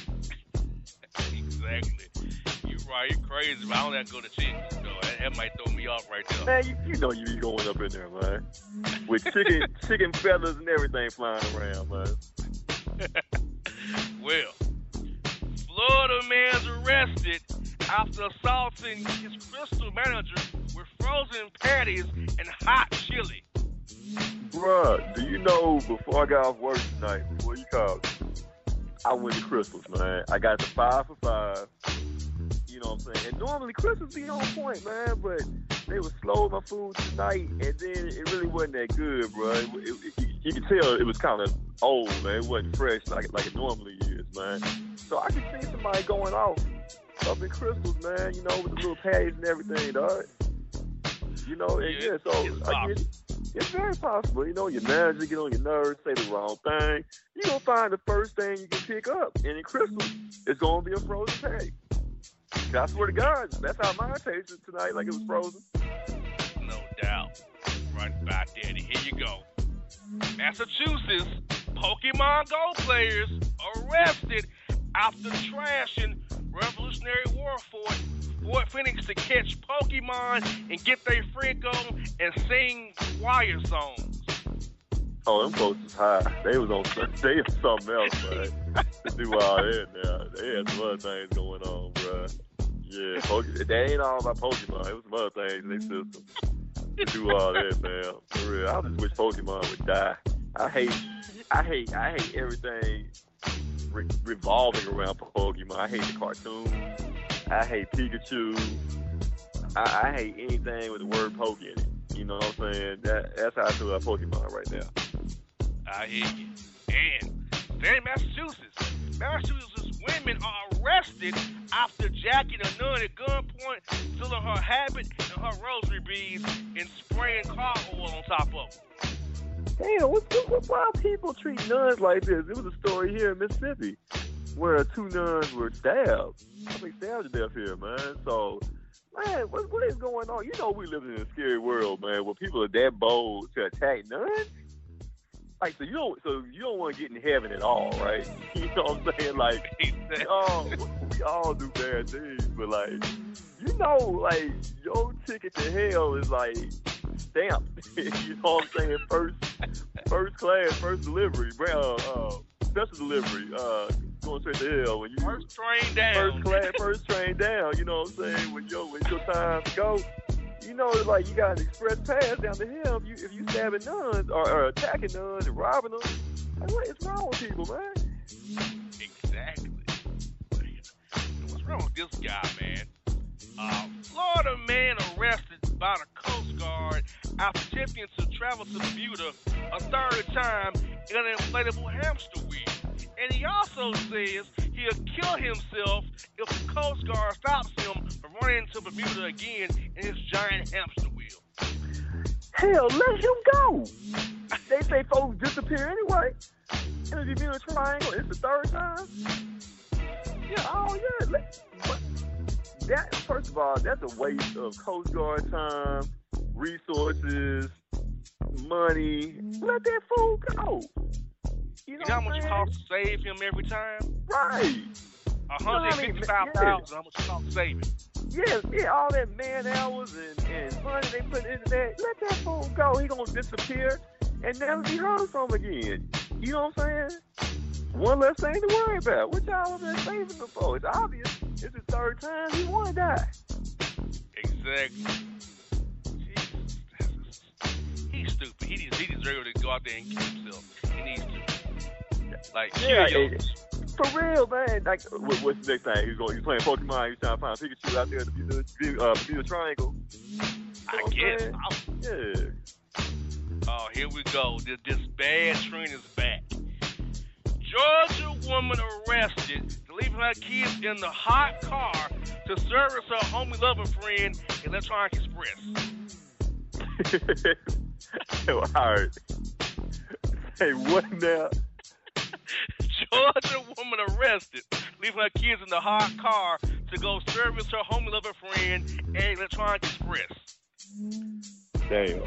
Exactly. You're right. You're crazy, but I don't have to go to chicken. though. That, that might throw me off right there. Man, you, you know you be going up in there, man. With chicken [laughs] chicken feathers and everything flying around, man. [laughs] Well, Florida man's arrested after assaulting his Krystal manager with frozen patties and hot chili. Bruh, do you know before I got off work tonight, before you called, I went to Krystals, man. I got the five for five. You know what I'm saying? And normally Krystals be on point, man, but they were slow with my food tonight, and then it really wasn't that good, bro. It, it, it, you can tell it was kind of old, man. It wasn't fresh like like it normally is, man. So I could see somebody going off up in Krystals, man. You know, with the little patties and everything, dog. You know, and Yeah, yeah, so it's I get it. It's very possible. You know, your manager get on your nerves, say the wrong thing. you to find the first thing you can pick up. And in Krystal, it's going to be a frozen patty. I swear to God, that's how mine tasted tonight, like it was frozen. No doubt. Right about that. And here you go. Massachusetts Pokemon Go players arrested after trashing Revolutionary War Fort, Fort Phoenix to catch Pokemon and get their freak on and sing choir songs. Oh, them folks was high. They was on they was something else, man. to do all that now. They had some other things going on, bruh. Yeah, they ain't all about Pokemon. It was some other things in their system. Do all that, man. For real. I just wish Pokemon would die. I hate I hate I hate everything re- revolving around Pokemon. I hate the cartoons. I hate Pikachu. I, I hate anything with the word poke in it. You know what I'm saying? That that's how I feel about Pokemon right now. I hear you. And then Massachusetts. Massachusetts women are arrested after jacking a nun at gunpoint, stealing her habit and her rosary beads, and spraying car oil on top of them. Damn, what, what, why people treat nuns like this? It was a story here in Mississippi where two nuns were stabbed. I mean, stabbed to death here, man. So, man, what, what is going on? You know, we live in a scary world, man, where people are that bold to attack nuns. Like, so you don't, so you don't want to get in heaven at all, right? [laughs] You know what I'm saying? Like, [laughs] we all, we all do bad things, but like, you know, like your ticket to hell is like stamped. [laughs] you know what I'm saying? First, first class, first delivery, bro. Uh, uh, special delivery. Uh, going straight to hell when you First train down. first class, first train down. You know what I'm saying? When your when your time to go, you know, like you got an express pass down the hill. If you if you stabbing nuns or, or attacking nuns and robbing them, like, what is wrong with people, man? Exactly. What's wrong with this guy, man? Uh, Florida man arrested by the Coast Guard after attempting to travel to Bermuda a third time in an inflatable hamster wheel. And he also says he'll kill himself if the Coast Guard stops him from running into Bermuda again in his giant hamster wheel. Hell, let him go. They say folks disappear anyway. In the Bermuda Triangle, it's the third time. Yeah, oh yeah. Let, that first of all, that's a waste of Coast Guard time, resources, money. Let that fool go. You know, You know how much it costs to save him every time? Right. A know what I hundred mean? fifty-five thousand. How much it costs to save him? Yeah, yeah, all that man hours and, and money they put into that. Let that fool go. He gonna disappear and never be heard from again. You know what I'm saying? one less thing to worry about. What y'all have been saving him for? It's obvious. It's the third time he want to die. Exactly. Jesus. He's stupid. He, needs, he deserves to go out there and kill himself. He needs to. Like, Yeah, for real, man. Like, what, what's the next thing? He's going. He's playing Pokemon. He's trying to find Pikachu out there in the Bermuda, uh, Bermuda Triangle. I Oh, guess. Yeah. Oh, here we go. This, this bad trend is back. Georgia woman arrested for leaving her kids in the hot car to service her homie loving friend Electronic Express. [laughs] All right. Hey, what now? [laughs] Georgia woman arrested, leaving her kids in the hot car to go service her homie loving friend at Electronic Express. Damn.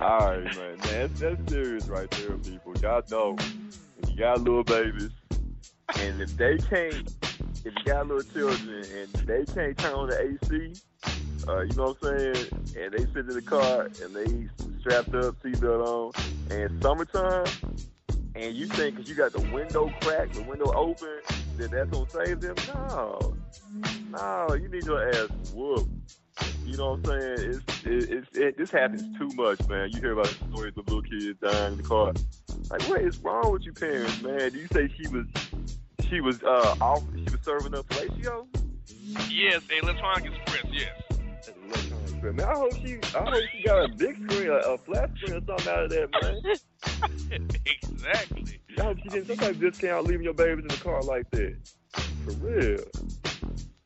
All right, man. man that's, that's serious right there, people. Y'all know when you got little babies, and if they can't, if you got little children and they can't turn on the AC, uh, you know what I'm saying, and they sit in the car and they strapped up, seatbelt on, and summertime, and you think 'cause you got the window cracked, the window open, that that's gonna save them? No, no, you need your ass whooped. You know what I'm saying? It's it, it's it, this happens too much, man. You hear about the stories of little kids dying in the car. Like, what is wrong with you, parents, man? Do you say she was she was uh off? She was serving up fellatio? Yes, Electronic Express, yes. That's an electronic experiment. Man, I hope she I hope she got a big screen, a, a flat screen or something out of that, man. [laughs] exactly. I hope she getting some type of discount leaving your babies in the car like that. For real.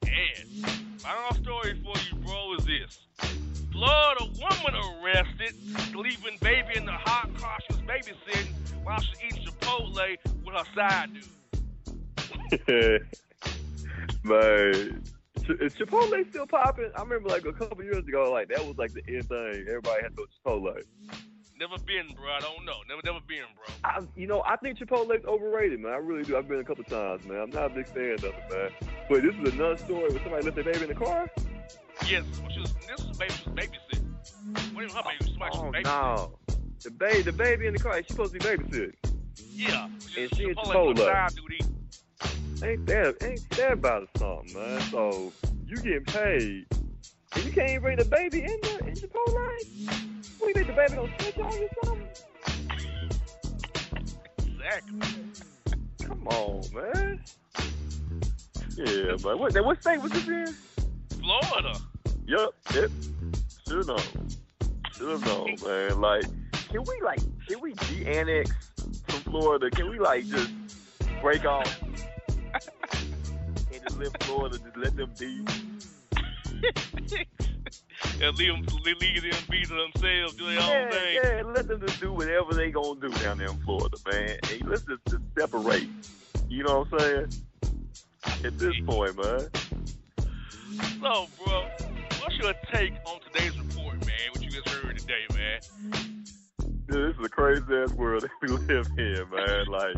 And final story for you, bro, is this. Florida woman arrested leaving baby in the hot car she was babysitting while she eats Chipotle with her side dude. [laughs] Man, is Chipotle still popping? I remember like a couple years ago, like that was like the end thing. Everybody had to go to Chipotle. Never been, bro. I don't know. Never, never been, bro. I, you know, I think Chipotle's overrated, man. I really do. I've been a couple times, man. I'm not a big fan of it, man. But this is another story where somebody left their baby in the car. Yes, when she was, this was baby, she was babysitting. What even her baby? Oh, somebody she Oh was babysitting. no, the baby, the baby in the car. She's supposed to be babysitting. Yeah. And she Chipotle with Chipotle. Side dude eating. Ain't that ain't that about something, man? So you getting paid, and you can't even bring the baby in the in Chipotle. What you think the baby gonna switch on you something? Exactly. Come on, man. Yeah, but what what state was this in? Florida. Yep, yep. Should know. Should know, man. Like, can we like can we de-annex from Florida? Can we like just break off just let Florida just let them be? [laughs] and leave them, leave them be to themselves, do their Yeah, own thing. yeah, let them just do whatever they gonna do down there in Florida, man. Hey, let's just, just separate. You know what I'm saying? At this point, man. So, bro, what's your take on today's report, man? What you just heard today, man? Dude, this is a crazy ass world [laughs] that we live in, man. Like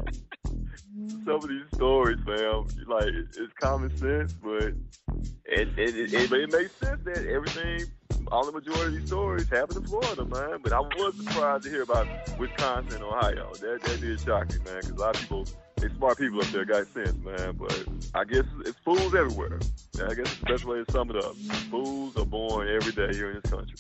some of these stories, fam, like it's common sense, but it it, it, but it makes sense that everything, all the majority of these stories happen in Florida, man. But I was surprised to hear about Wisconsin and Ohio. That that did shock me, man, because a lot of people, they smart people up there, got sense, man. But I guess it's fools everywhere. I guess it's the best way to sum it up. Fools are born every day here in this country.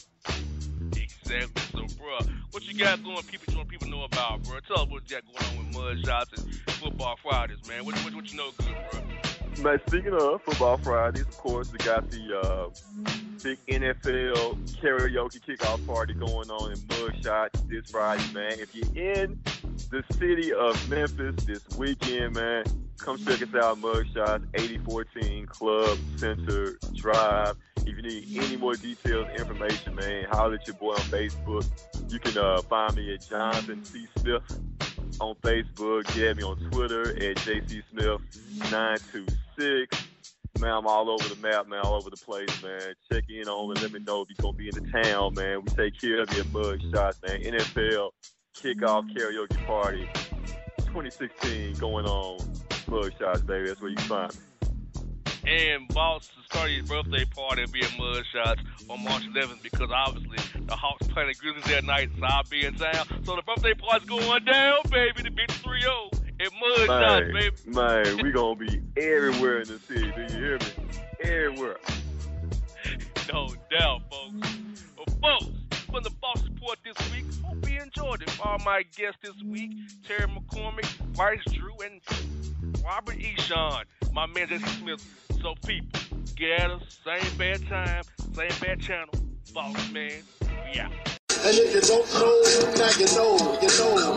Exactly. So, bro, what you got going? People, you want people know about, bro. Tell us what you got going on with Mugshots and Football Fridays, man. What, what, what you know good, bro? Man, speaking of football Fridays, of course, we got the uh, big NFL karaoke kickoff party going on in Mugshot this Friday, man. If you're in the city of Memphis this weekend, man, come check us out, Mugshots, 8014 Club Center Drive. If you need any more details, information, man, holler at your boy on Facebook. You can uh, find me at Johnathan C. Smith on Facebook. Get me on Twitter at JCSmith926. Man, I'm all over the map, man, all over the place, man. Check in on me. Let me know if you're going to be in the town, man. We take care of your mug shots, man. NFL kickoff karaoke party 2016 going on. Mug shots, baby. That's where you find me. And Boss started his birthday party at being Mud Shots on March 11th because obviously the Hawks playing the Grizzlies that night, so I'll be in town. So the birthday party's going down, baby. The big 3 0 And mugshots, Man, baby. man, we gonna be everywhere in the city. Do you hear me? Everywhere. [laughs] No doubt, folks. Well, folks, from the Boss Report this week, hope you enjoyed it. All my guests this week, Terry McCormick, Bryce Drew, and Robert Ehsan, my man J.C. Smith. So, people, get us, same bad time, same bad channel. Boss man, out. And if you don't know, now you know, you know.